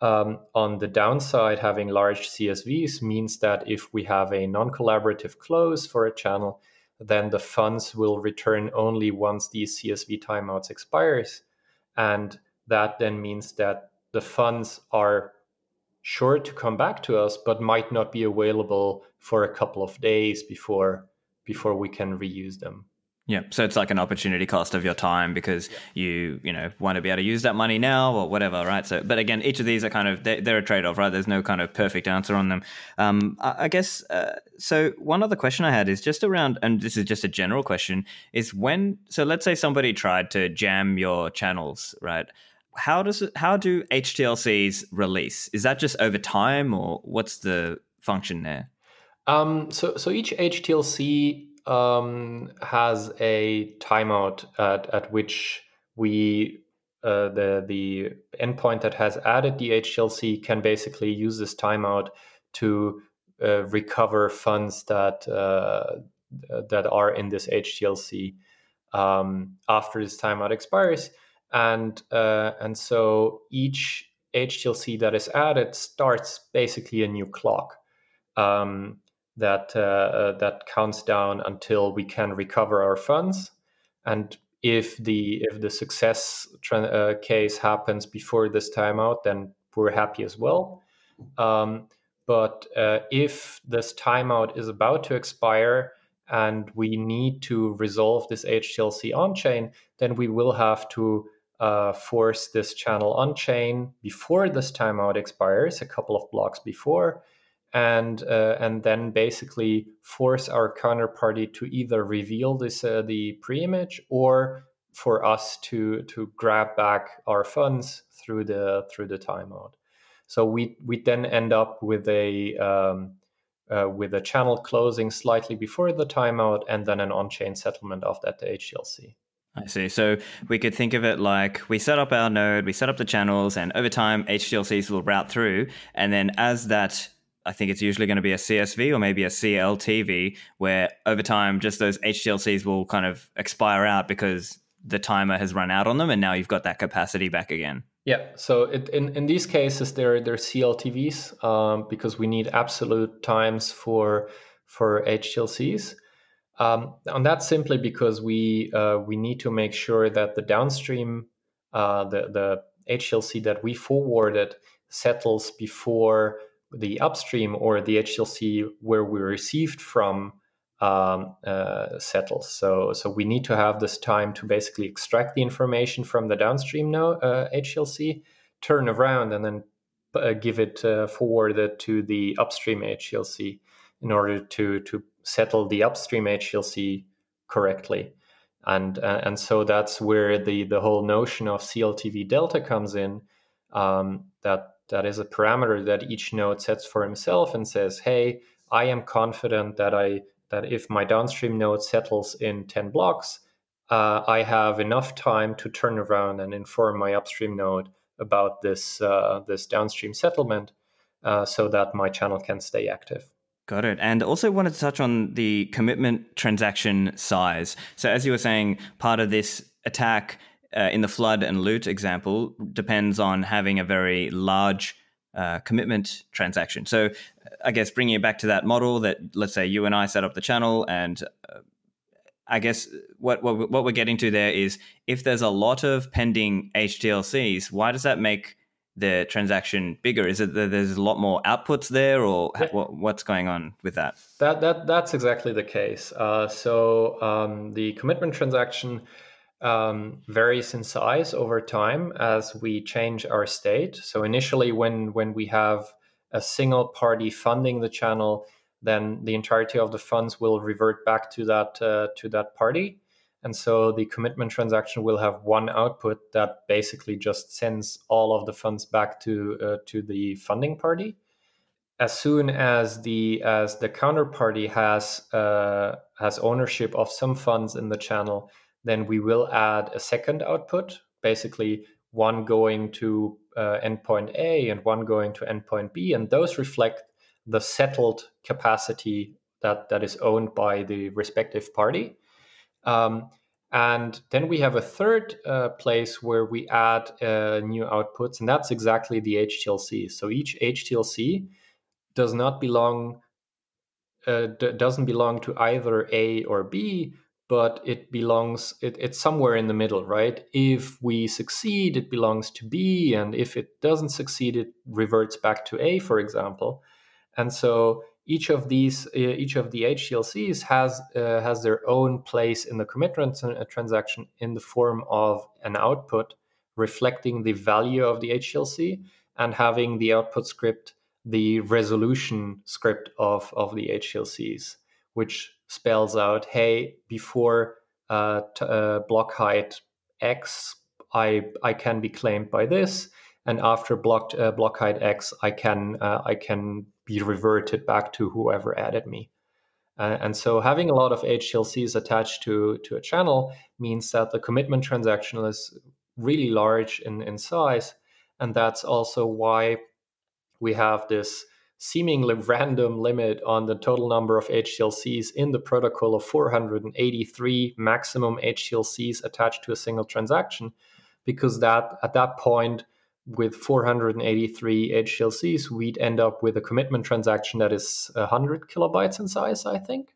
Um, on the downside, having large CSVs means that if we have a non-collaborative close for a channel, then the funds will return only once these CSV timeouts expires, and that then means that the funds are sure to come back to us, but might not be available for a couple of days before before we can reuse them. Yeah, so it's like an opportunity cost of your time because you, you know, want to be able to use that money now or whatever, right? So, but again, each of these are kind of they're, they're a trade off, right? There's no kind of perfect answer on them. Um, I, I guess. Uh, so, one other question I had is just around, and this is just a general question: is when? So, let's say somebody tried to jam your channels, right? How does it? How do HTLCs release? Is that just over time, or what's the function there? Um, so, so each HTLC um, has a timeout at, at which we uh, the the endpoint that has added the HTLC can basically use this timeout to uh, recover funds that uh, that are in this HTLC um, after this timeout expires, and uh, and so each HTLC that is added starts basically a new clock. Um, that uh, uh, that counts down until we can recover our funds. And if the if the success uh, case happens before this timeout, then we're happy as well. Um, but uh, if this timeout is about to expire and we need to resolve this HTLC on chain, then we will have to uh, force this channel on chain before this timeout expires, a couple of blocks before and uh, and then basically force our counterparty to either reveal this uh, the pre-image or for us to to grab back our funds through the through the timeout. So we we then end up with a um, uh, with a channel closing slightly before the timeout and then an on-chain settlement of that HTLC. I see. So we could think of it like we set up our node, we set up the channels, and over time HTLCs will route through, and then as that I think it's usually going to be a CSV or maybe a CLTV, where over time, just those HTLCs will kind of expire out because the timer has run out on them, and now you've got that capacity back again. Yeah. So it, in in these cases, they're they're CLTVs um, because we need absolute times for for HTLCs. Um, and that's simply because we uh, we need to make sure that the downstream uh, the the HTLC that we forwarded settles before the upstream or the HTLC where we received from um, uh, settles. So, so we need to have this time to basically extract the information from the downstream node, uh, HTLC, turn around, and then uh, give it uh, forwarded to the upstream HTLC in order to to settle the upstream HTLC correctly. And uh, and so that's where the the whole notion of CLTV delta comes in. Um, that that is a parameter that each node sets for himself and says, hey, I am confident that I that if my downstream node settles in 10 blocks, uh, I have enough time to turn around and inform my upstream node about this uh, this downstream settlement, uh, so that my channel can stay active. Got it. And also wanted to touch on the commitment transaction size. So as you were saying, part of this attack uh, in the flood and loot example depends on having a very large uh, commitment transaction. So I guess bringing it back to that model that let's say you and I set up the channel and uh, I guess what, what what we're getting to there is if there's a lot of pending HTLCs, why does that make the transaction bigger? Is it that there's a lot more outputs there, or yeah. what, what's going on with that? That that that's exactly the case. Uh, so um, the commitment transaction um, varies in size over time as we change our state. So initially, when when we have a single party funding the channel, then the entirety of the funds will revert back to that uh, to that party. And so the commitment transaction will have one output that basically just sends all of the funds back to uh, to the funding party. As soon as the as the counterparty has uh, has ownership of some funds in the channel, then we will add a second output, basically one going to uh, endpoint A and one going to endpoint B, and those reflect the settled capacity that, that is owned by the respective party. Um, and then we have a third uh, place where we add uh, new outputs, and that's exactly the HTLC. So each HTLC does not belong uh, d- doesn't belong to either A or B, but it belongs it, it's somewhere in the middle right? If we succeed it belongs to b and if it doesn't succeed it reverts back to a for example. And so each of these uh, each of the htlcs has uh, has their own place in the commitment transaction in the form of an output reflecting the value of the htlc and having the output script the resolution script of of the htlcs which spells out, hey, before uh, t- uh, block height X, I I can be claimed by this, and after block uh, block height X, I can uh, I can be reverted back to whoever added me. Uh, and so having a lot of HTLCs attached to to a channel means that the commitment transaction is really large in, in size, and that's also why we have this seemingly random limit on the total number of HTLCs in the protocol of 483 maximum HTLCs attached to a single transaction, because that at that point, with 483 HTLCs, we'd end up with a commitment transaction that is 100 kilobytes in size, I think.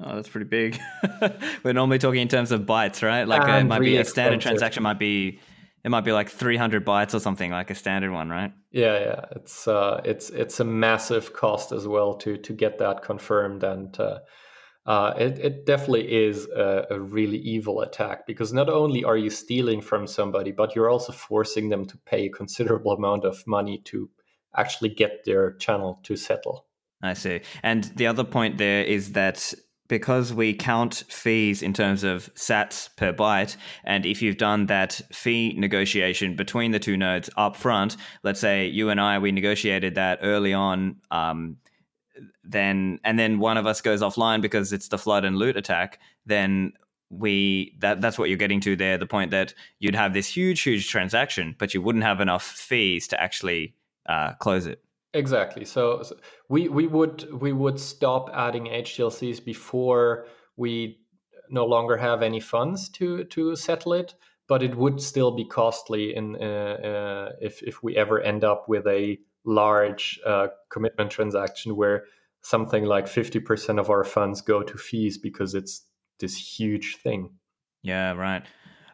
Oh, that's pretty big. We're normally talking in terms of bytes, right? Like uh, it might be a standard transaction might be it might be like 300 bytes or something like a standard one right yeah yeah it's uh it's it's a massive cost as well to to get that confirmed and uh, uh, it, it definitely is a, a, really evil attack because not only are you stealing from somebody, but you're also forcing them to pay a considerable amount of money to actually get their channel to settle. I see. And the other point there is that because we count fees in terms of sats per byte, and if you've done that fee negotiation between the two nodes up front, let's say you and I we negotiated that early on, um, then and then one of us goes offline because it's the flood and loot attack, then we that that's what you're getting to there. The point that you'd have this huge, huge transaction, but you wouldn't have enough fees to actually uh, close it. Exactly. So, so, we we would we would stop adding HTLCs before we no longer have any funds to to settle it, but it would still be costly in uh, uh, if if we ever end up with a large uh, commitment transaction where something like 50% of our funds go to fees because it's this huge thing. Yeah, right.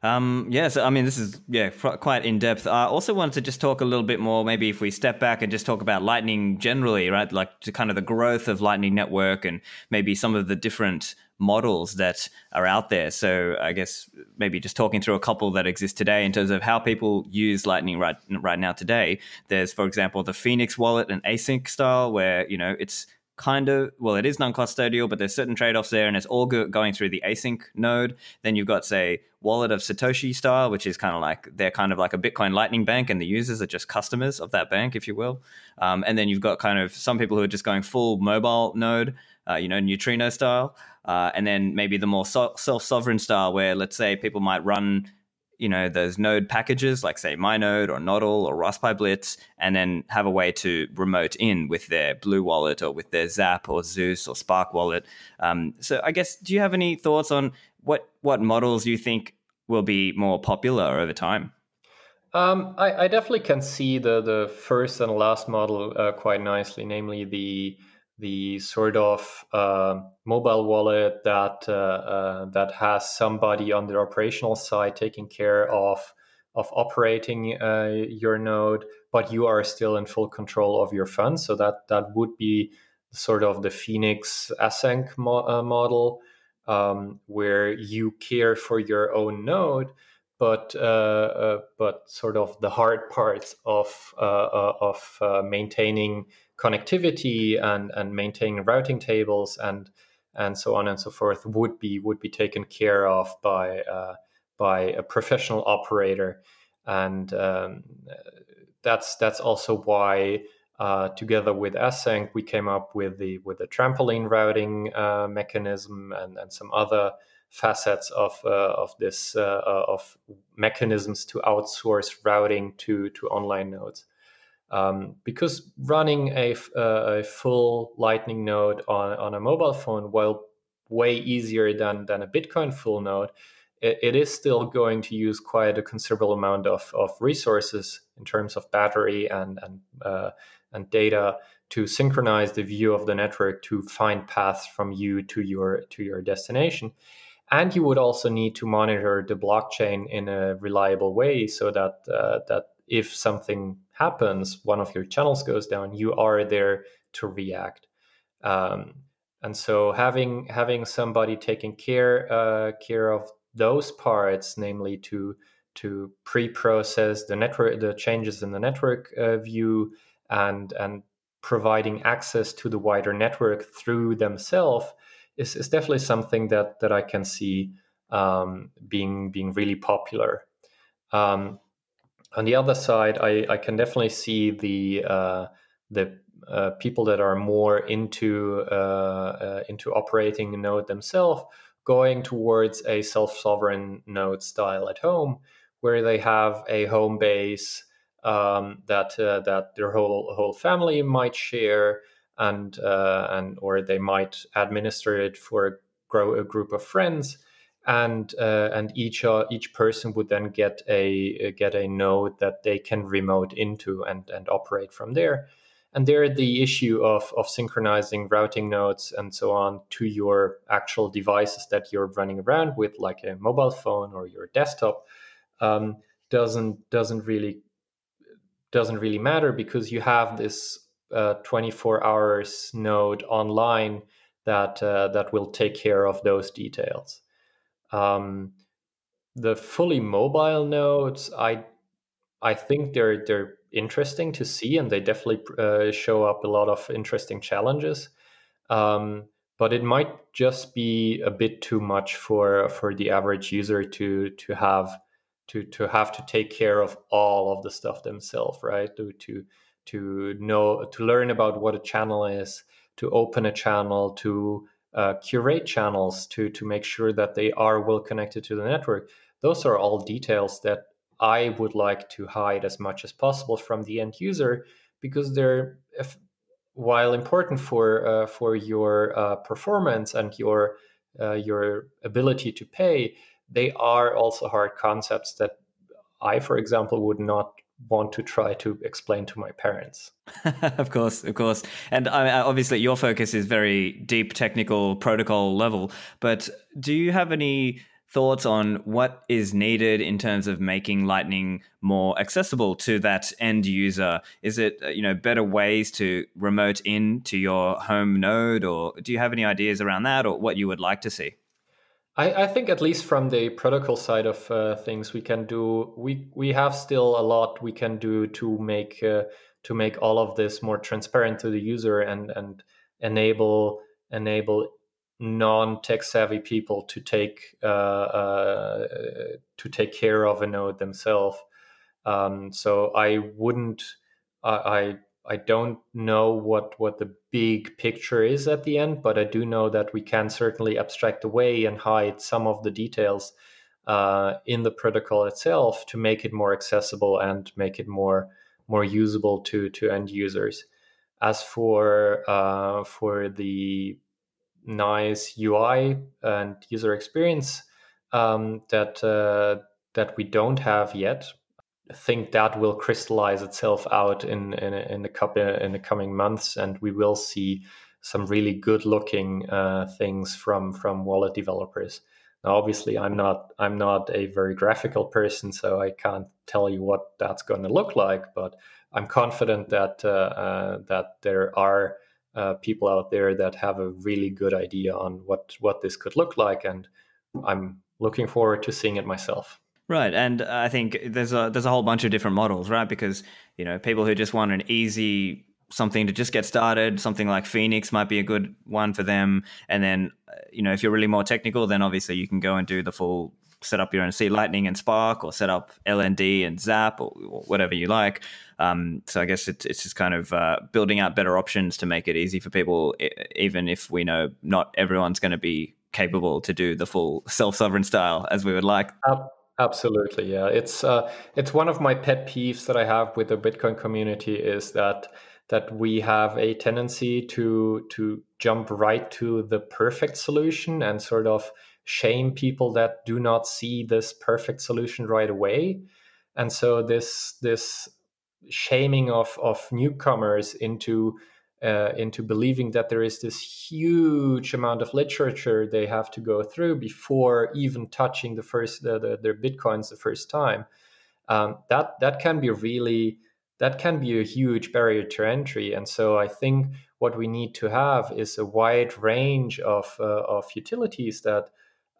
Um, yeah, so I mean, this is yeah quite in depth. I also wanted to just talk a little bit more, maybe if we step back and just talk about Lightning generally, right? Like to kind of the growth of Lightning Network and maybe some of the different models that are out there. So I guess maybe just talking through a couple that exist today in terms of how people use Lightning right right now today. There's, for example, the Phoenix wallet and ACINQ style, where you know it's kind of well it is non-custodial but there's certain trade-offs there and it's all go- going through the ACINQ node. Then you've got say wallet of satoshi style which is kind of like they're kind of like a bitcoin lightning bank and the users are just customers of that bank if you will. Um, and then you've got kind of some people who are just going full mobile node uh, you know neutrino style. Uh, and then maybe the more so- self-sovereign style where let's say people might run you know those node packages like say mynode or nodl or raspberry blitz and then have a way to remote in with their blue wallet or with their zap or zeus or spark wallet. Um, so i guess do you have any thoughts on what what models you think will be more popular over time? Um, I, I, definitely can see the the first and last model uh, quite nicely namely the the sort of uh, mobile wallet that uh, uh, that has somebody on the operational side taking care of of operating uh, your node, but you are still in full control of your funds. So that that would be sort of the Phoenix ACINQ mo- uh, model, um, where you care for your own node, but uh, but sort of the hard parts of of maintaining connectivity and and maintaining routing tables and and so on and so forth would be would be taken care of by uh, by a professional operator, and um, that's that's also why uh, together with ACINQ we came up with the with the trampoline routing uh, mechanism and and some other facets of uh, of this uh, of mechanisms to outsource routing to to online nodes. Um, because running a, uh, a, full Lightning node on, on a mobile phone, while way easier than, than a Bitcoin full node, it, it is still going to use quite a considerable amount of, of resources in terms of battery and, and, uh, and data to synchronize the view of the network to find paths from you to your to your destination. And you would also need to monitor the blockchain in a reliable way so that uh, that if something happens, one of your channels goes down, you are there to react. Um, and so having having somebody taking care uh, care of those parts, namely to to pre-process the network the changes in the network uh, view and and providing access to the wider network through themselves is, is definitely something that that I can see um, being being really popular. Um, on the other side, I, I can definitely see the uh, the uh, people that are more into uh, uh into operating node themselves going towards a self-sovereign node style at home, where they have a home base um, that uh, that their whole whole family might share, and uh, and or they might administer it for a, grow a group of friends and uh, and each uh, each person would then get a uh, get a node that they can remote into and and operate from there. And there the issue of of synchronizing routing nodes and so on to your actual devices that you're running around with like a mobile phone or your desktop um, doesn't doesn't really doesn't really matter because you have this uh, 24 hours node online that uh, that will take care of those details um, the fully mobile nodes, I I think they're they're interesting to see, and they definitely uh, show up a lot of interesting challenges. Um, but it might just be a bit too much for for the average user to to have to to have to take care of all of the stuff themselves right to to to know to learn about what a channel is to open a channel to uh, curate channels to to make sure that they are well connected to the network. Those are all details that i would like to hide as much as possible from the end user because they're if, while important for uh, for your uh, performance and your uh, your ability to pay, they are also hard concepts that I, for example, would not want to try to explain to my parents. of course, of course, and obviously your focus is very deep technical protocol level. But do you have any thoughts on what is needed in terms of making Lightning more accessible to that end user? Is it uh, you know better ways to remote in to your home node, or do you have any ideas around that, or what you would like to see? I, I think at least from the protocol side of uh, things, we can do we we have still a lot we can do to make uh, to make all of this more transparent to the user and and enable enable non-tech savvy people to take uh, uh, to take care of a node themselves. Um, so I wouldn't. I I don't know what what the big picture is at the end, but I do know that we can certainly abstract away and hide some of the details uh, in the protocol itself to make it more accessible and make it more more usable to to end users. As for uh, for the nice UI and user experience um, that uh, that we don't have yet. Think that will crystallize itself out in in, in the couple in the coming months, and we will see some really good looking uh, things from from wallet developers. Now, obviously, I'm not I'm not a very graphical person, so I can't tell you what that's going to look like. But I'm confident that uh, uh, that there are uh, people out there that have a really good idea on what what this could look like, and I'm looking forward to seeing it myself. Right, and I think there's a there's a whole bunch of different models, right? Because you know people who just want an easy something to just get started, something like Phoenix might be a good one for them. And then, uh, you know, if you're really more technical, then obviously you can go and do the full set up your own C Lightning and Spark, or set up LND and Zap, or, or whatever you like. Um, so I guess it, it's just kind of uh, building out better options to make it easy for people, even if we know not everyone's going to be capable to do the full self sovereign style as we would like. Absolutely, yeah. It's uh, it's one of my pet peeves that I have with the Bitcoin community is that that we have a tendency to to jump right to the perfect solution and sort of shame people that do not see this perfect solution right away and so this this shaming of of newcomers into uh, into believing that there is this huge amount of literature they have to go through before even touching the first the, the, their bitcoins the first time. Um, that that can be really that can be a huge barrier to entry. And so i think what we need to have is a wide range of uh, of utilities that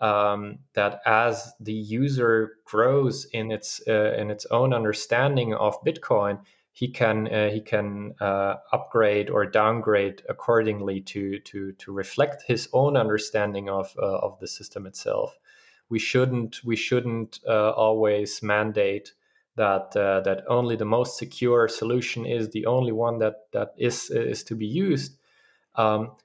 um, that as the user grows in its uh, in its own understanding of Bitcoin, he can uh, he can uh, upgrade or downgrade accordingly to to to reflect his own understanding of uh, of the system itself. We shouldn't we shouldn't uh, always mandate that uh, that only the most secure solution is the only one that that is is to be used. Um,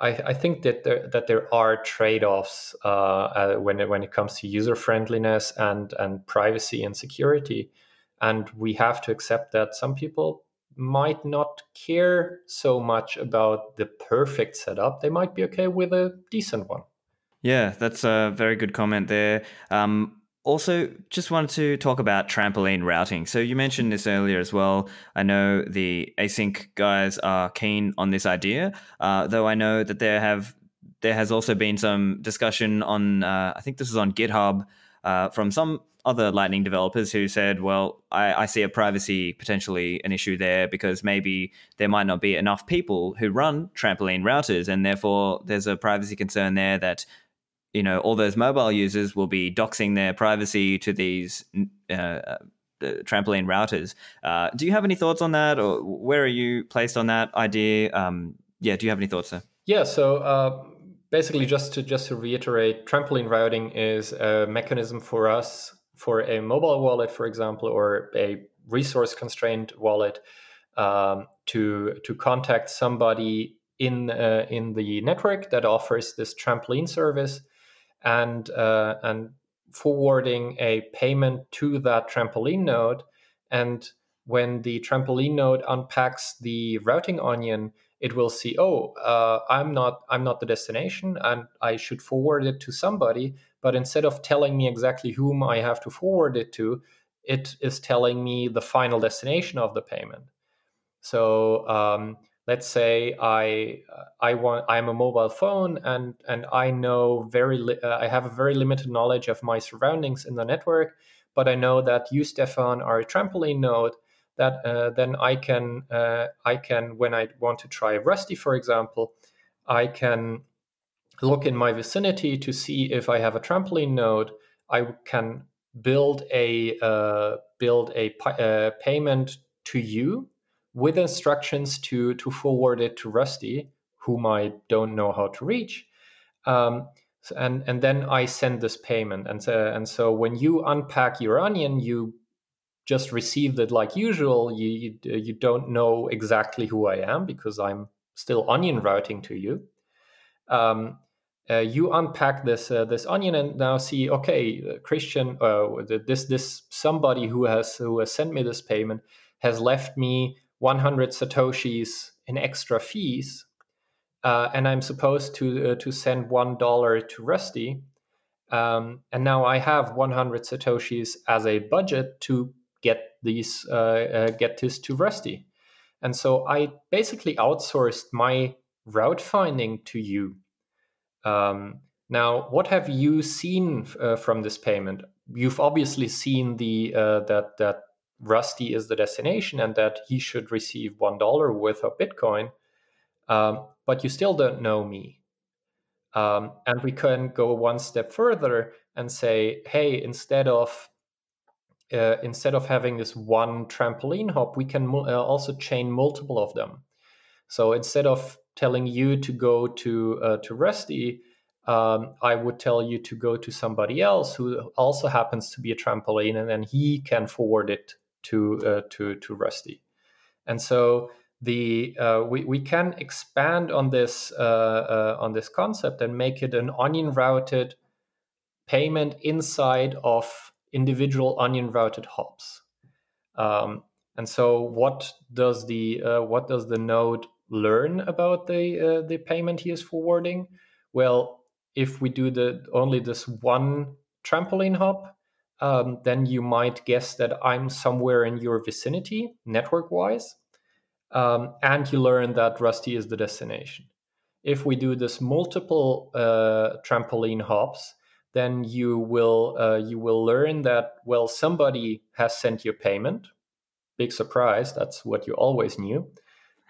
I, I, think that there that there are trade offs uh, uh, when it, when it comes to user friendliness and and privacy and security, and we have to accept that some people might not care so much about the perfect setup. They might be okay with a decent one. Yeah, that's a very good comment there. Um, also, just wanted to talk about trampoline routing. So you mentioned this earlier as well. I know the ACINQ guys are keen on this idea, uh, though I know that there have there has also been some discussion on. Uh, I think this is on GitHub uh, from some other Lightning developers who said, "Well, I, I see a privacy potentially an issue there because maybe there might not be enough people who run trampoline routers, and therefore there's a privacy concern there that." you know all those mobile users will be doxing their privacy to these uh, uh, trampoline routers. Uh, do you have any thoughts on that, or where are you placed on that idea? Um, yeah, do you have any thoughts there? Yeah, so uh, basically just to just to reiterate, trampoline routing is a mechanism for us for a mobile wallet, for example, or a resource constrained wallet um, to to contact somebody in uh, in the network that offers this trampoline service and uh, and forwarding a payment to that trampoline node. And when the trampoline node unpacks the routing onion it will see oh uh, i'm not i'm not the destination and i should forward it to somebody but instead of telling me exactly whom i have to forward it to it is telling me the final destination of the payment so um, let's say I I want I'm a mobile phone and and I know very li- uh, I have a very limited knowledge of my surroundings in the network, but I know that you Stephan are a trampoline node. That uh, then I can uh, I can when I want to try Rusty, for example, I can look in my vicinity to see if I have a trampoline node. I can build a uh, build a uh, payment to you with instructions to to forward it to Rusty, whom I don't know how to reach. Um, and and then I send this payment, and so, and so when you unpack your onion, you just received it like usual. You, you you don't know exactly who I am because I'm still onion routing to you. Um, uh, you unpack this uh, this onion and now see okay uh, christian uh, this this somebody who has who has sent me this payment has left me 100 satoshis in extra fees, uh, and I'm supposed to uh, to send one dollar to Rusty, um, and now I have 100 satoshis as a budget to get these uh, uh, get this to Rusty, and so I basically outsourced my route finding to you. Um, now, what have you seen uh, from this payment? You've obviously seen the uh, that that Rusty is the destination and that he should receive one dollar worth of Bitcoin, um, but you still don't know me. Um, and we can go one step further and say, hey, instead of uh, instead of having this one trampoline hop, we can uh, also chain multiple of them. So instead of telling you to go to uh, to Rusty, um, I would tell you to go to somebody else who also happens to be a trampoline, and then he can forward it to uh, to to Rusty. And so the uh, we we can expand on this uh, uh, on this concept and make it an onion routed payment inside of individual onion routed hops. Um, and so, what does the uh, what does the node learn about the uh, the payment he is forwarding? Well, if we do the only this one trampoline hop, um, then you might guess that I'm somewhere in your vicinity, network wise, um, and you learn that Rusty is the destination. If we do this multiple uh, trampoline hops, then you will uh, you will learn that well somebody has sent you a payment. Big surprise! That's what you always knew.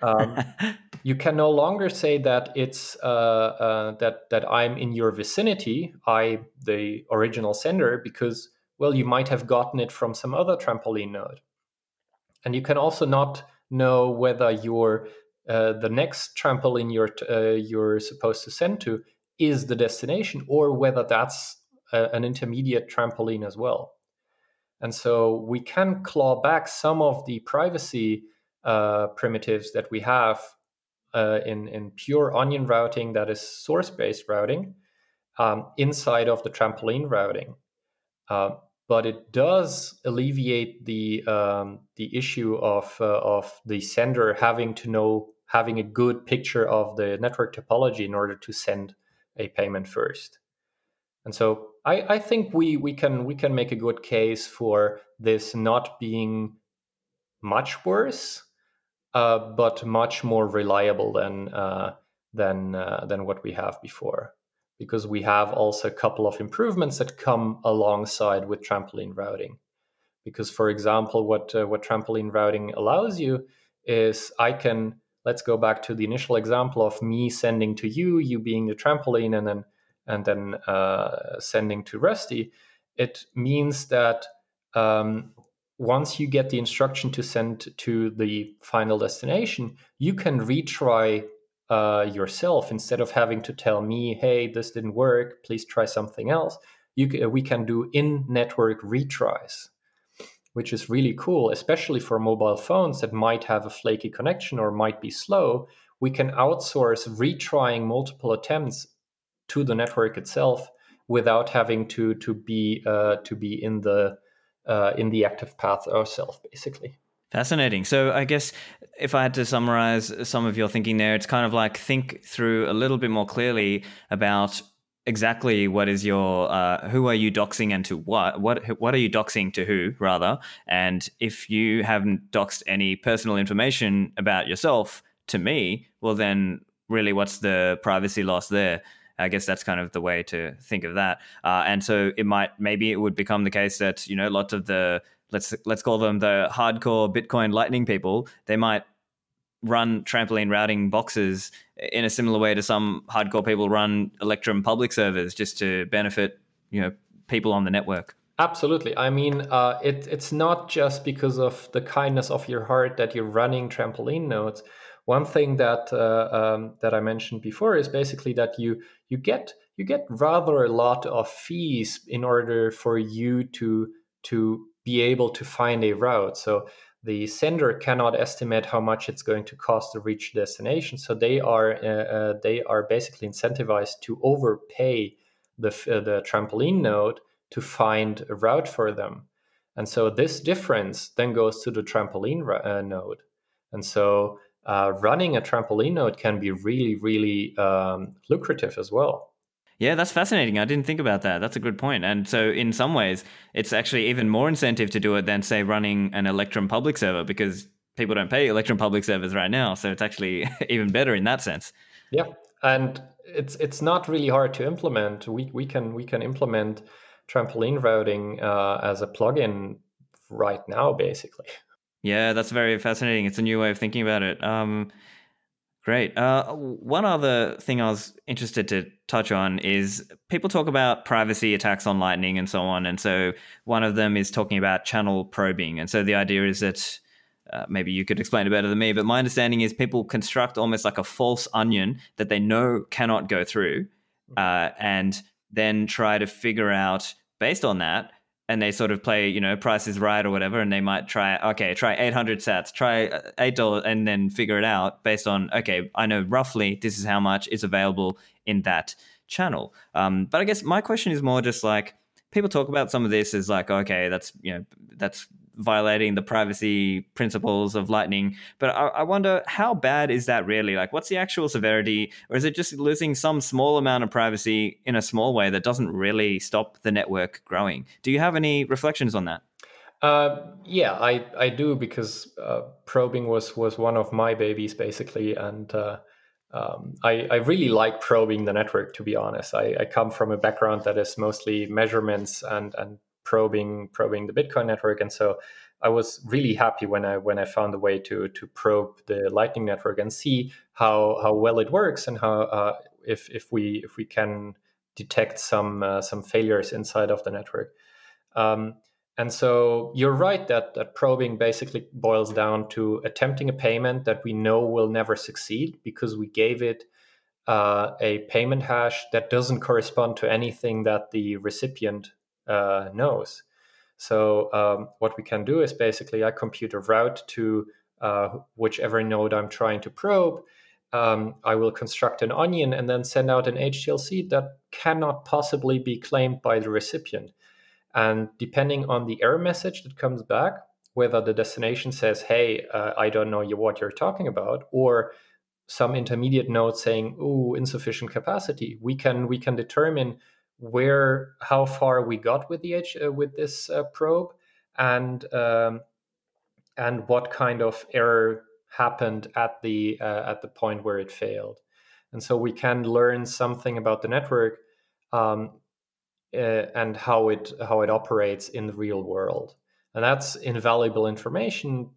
Um, you can no longer say that it's uh, uh, that that I'm in your vicinity, I the original sender, because well, you might have gotten it from some other trampoline node. And you can also not know whether your uh, the next trampoline you're uh, you're supposed to send to is the destination or whether that's a, an intermediate trampoline as well. And so we can claw back some of the privacy uh, primitives that we have uh, in in pure onion routing that is source based routing um, inside of the trampoline routing. Uh, but it does alleviate the um, the issue of uh, of the sender having to know having a good picture of the network topology in order to send a payment first. And so I, I think we we can we can make a good case for this not being much worse, uh, but much more reliable than uh, than uh, than what we have before because we have also a couple of improvements that come alongside with trampoline routing. Because, for example, what uh, what trampoline routing allows you is I can let's go back to the initial example of me sending to you, you being the trampoline, and then and then uh, sending to Rusty. It means that um, once you get the instruction to send to the final destination, you can retry uh, yourself instead of having to tell me, "Hey, this didn't work. Please try something else." You, we can do in-network retries, which is really cool, especially for mobile phones that might have a flaky connection or might be slow. We can outsource retrying multiple attempts to the network itself without having to to be uh, to be in the uh, in the active path ourselves, basically. Fascinating. So, I guess if I had to summarize some of your thinking there, it's kind of like think through a little bit more clearly about exactly what is your uh, who are you doxing and to what what what are you doxing to who rather and if you haven't doxed any personal information about yourself to me well then really what's the privacy loss there I guess that's kind of the way to think of that. Uh, and so it might maybe it would become the case that you know lots of the let's let's call them the hardcore Bitcoin Lightning people. They might run trampoline routing boxes in a similar way to some hardcore people run Electrum public servers just to benefit you know people on the network. Absolutely. I mean, uh, it, it's not just because of the kindness of your heart that you're running trampoline nodes. One thing that uh, um, that I mentioned before is basically that you you get you get rather a lot of fees in order for you to to be able to find a route. So the sender cannot estimate how much it's going to cost to reach destination. So they are uh, uh, they are basically incentivized to overpay the uh, the trampoline node to find a route for them. And so this difference then goes to the trampoline uh, node. And so uh, running a trampoline node can be really, really um, lucrative as well. Yeah, that's fascinating. I didn't think about that. That's a good point. And so, in some ways, it's actually even more incentive to do it than, say, running an Electrum public server because people don't pay Electrum public servers right now. So it's actually even better in that sense. Yeah, and it's it's not really hard to implement. We we can we can implement trampoline routing uh, as a plugin right now, basically. Yeah, that's very fascinating. It's a new way of thinking about it. Um, Great. Uh, one other thing I was interested to touch on is people talk about privacy attacks on Lightning and so on. And so one of them is talking about channel probing. And so the idea is that uh, maybe you could explain it better than me, but my understanding is people construct almost like a false onion that they know cannot go through uh, and then try to figure out, based on that, and they sort of play, you know, Price is Right or whatever, and they might try, okay, try 800 sats, try uh, eight dollars, and then figure it out based on, okay, I know roughly this is how much is available in that channel. Um, but I guess my question is more just like people talk about some of this as like, okay, that's you know, that's violating the privacy principles of Lightning. But I, I, wonder how bad is that really? Like, what's the actual severity, or is it just losing some small amount of privacy in a small way that doesn't really stop the network growing? Do you have any reflections on that? Uh, yeah, I, I do because uh, probing was was one of my babies basically, and uh, um, I, I really like probing the network. To be honest, I, I come from a background that is mostly measurements and and probing probing the Bitcoin network, and so I was really happy when I when I found a way to to probe the Lightning network and see how how well it works and how uh, if if we if we can detect some uh, some failures inside of the network. Um, and so you're right that that probing basically boils down to attempting a payment that we know will never succeed because we gave it uh, a payment hash that doesn't correspond to anything that the recipient uh, knows. So um, what we can do is basically I compute a route to uh, whichever node I'm trying to probe. Um, I will construct an onion and then send out an HTLC that cannot possibly be claimed by the recipient. And depending on the error message that comes back, whether the destination says, "Hey, uh, I don't know what you're talking about," or some intermediate node saying, "Ooh, insufficient capacity," we can we can determine where how far we got with the edge uh, with this uh, probe and um, and what kind of error happened at the uh, at the point where it failed. And so we can learn something about the network um, uh, and how it how it operates in the real world. And that's invaluable information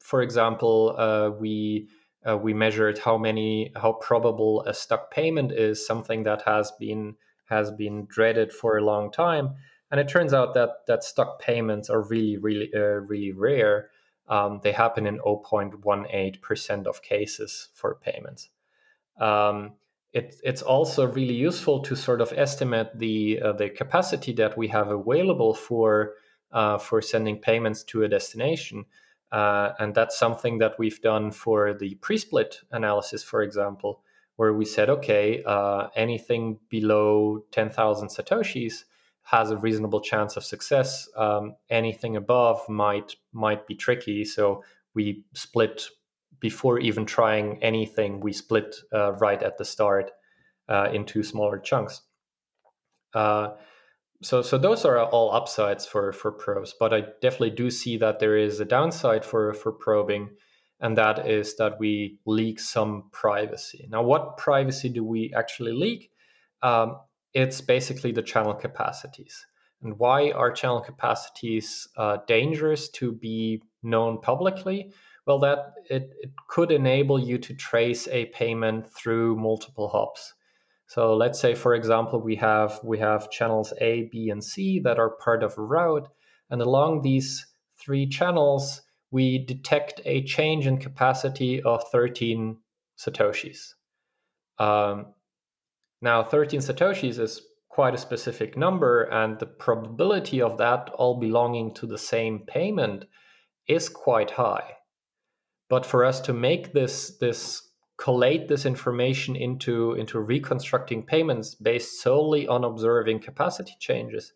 for example uh, we uh, we measured how many how probable a stuck payment is something that has been has been dreaded for a long time. And it turns out that that stuck payments are really, really, uh, really rare. Um, they happen in 0.18% of cases for payments. Um, it, it's also really useful to sort of estimate the uh, the capacity that we have available for uh, for sending payments to a destination, uh, and that's something that we've done for the pre-split analysis, for example, where we said, okay, uh, anything below ten thousand satoshis has a reasonable chance of success. Um, anything above might might be tricky, so we split before even trying anything, we split uh, right at the start uh, into smaller chunks. Uh, so, so those are all upsides for for probes, but I definitely do see that there is a downside for for probing, and that is that we leak some privacy. Now, what privacy do we actually leak? Um, it's basically the channel capacities. And why are channel capacities uh, dangerous to be known publicly? well that it, it could enable you to trace a payment through multiple hops so let's say for example we have we have channels a b and c that are part of a route and along these three channels we detect a change in capacity of 13 satoshis. Um, now 13 satoshis is quite a specific number and the probability of that all belonging to the same payment is quite high. But for us to make this this collate this information into into reconstructing payments based solely on observing capacity changes,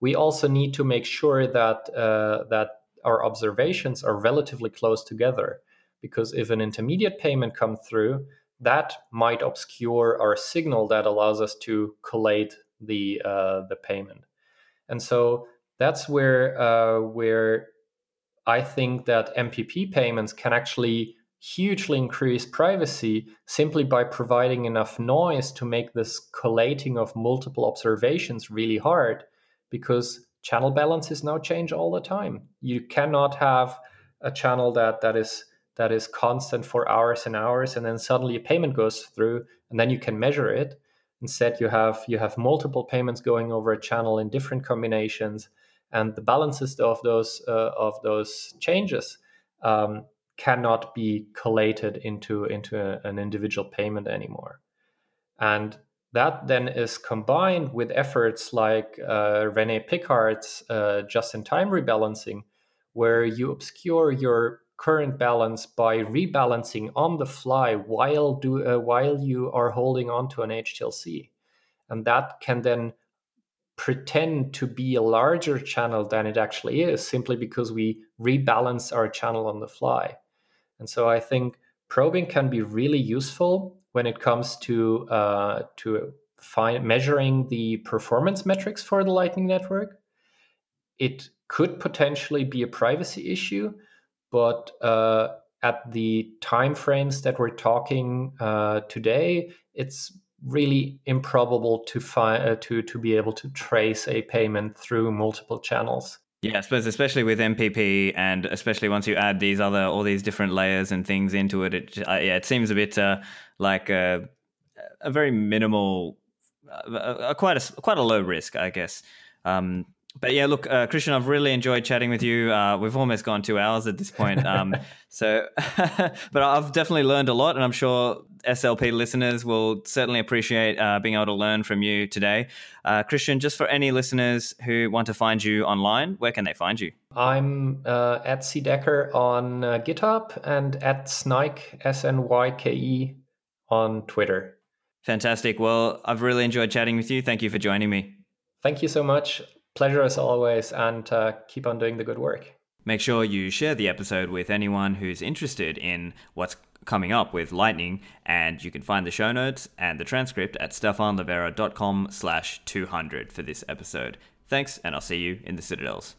we also need to make sure that uh, that our observations are relatively close together. Because if an intermediate payment comes through, that might obscure our signal that allows us to collate the uh, the payment. And so that's where uh, where I think that MPP payments can actually hugely increase privacy simply by providing enough noise to make this collating of multiple observations really hard because channel balances now change all the time. You cannot have a channel that that is that is constant for hours and hours and then suddenly a payment goes through and then you can measure it. Instead you have you have multiple payments going over a channel in different combinations and the balances of those uh, of those changes um, cannot be collated into into a, an individual payment anymore and that then is combined with efforts like uh, Rene Pickhardt's uh, just-in-time rebalancing, where you obscure your current balance by rebalancing on the fly while do uh, while you are holding on to an HTLC, and that can then pretend to be a larger channel than it actually is simply because we rebalance our channel on the fly. And so I think probing can be really useful when it comes to uh, to find measuring the performance metrics for the Lightning Network. It could potentially be a privacy issue, but uh, at the time frames that we're talking uh, today, it's really improbable to find uh, to to be able to trace a payment through multiple channels. Yeah, I suppose especially with MPP, and especially once you add these other all these different layers and things into it, it uh, yeah, it seems a bit uh, like a, a very minimal, uh, a, quite a quite a low risk, I guess. Um, but yeah, look, uh, Christian, I've really enjoyed chatting with you. Uh, we've almost gone two hours at this point. Um, so, but I've definitely learned a lot, and I'm sure SLP listeners will certainly appreciate uh, being able to learn from you today. Uh, Christian, just for any listeners who want to find you online, where can they find you? I'm uh, at cdecker on uh, GitHub and at Snyke, S N Y K E, on Twitter. Fantastic. Well, I've really enjoyed chatting with you. Thank you for joining me. Thank you so much. Pleasure as always, and uh, keep on doing the good work. Make sure you share the episode with anyone who's interested in what's coming up with Lightning, and you can find the show notes and the transcript at stephanlivera.com slash 200 for this episode. Thanks, and I'll see you in the Citadels.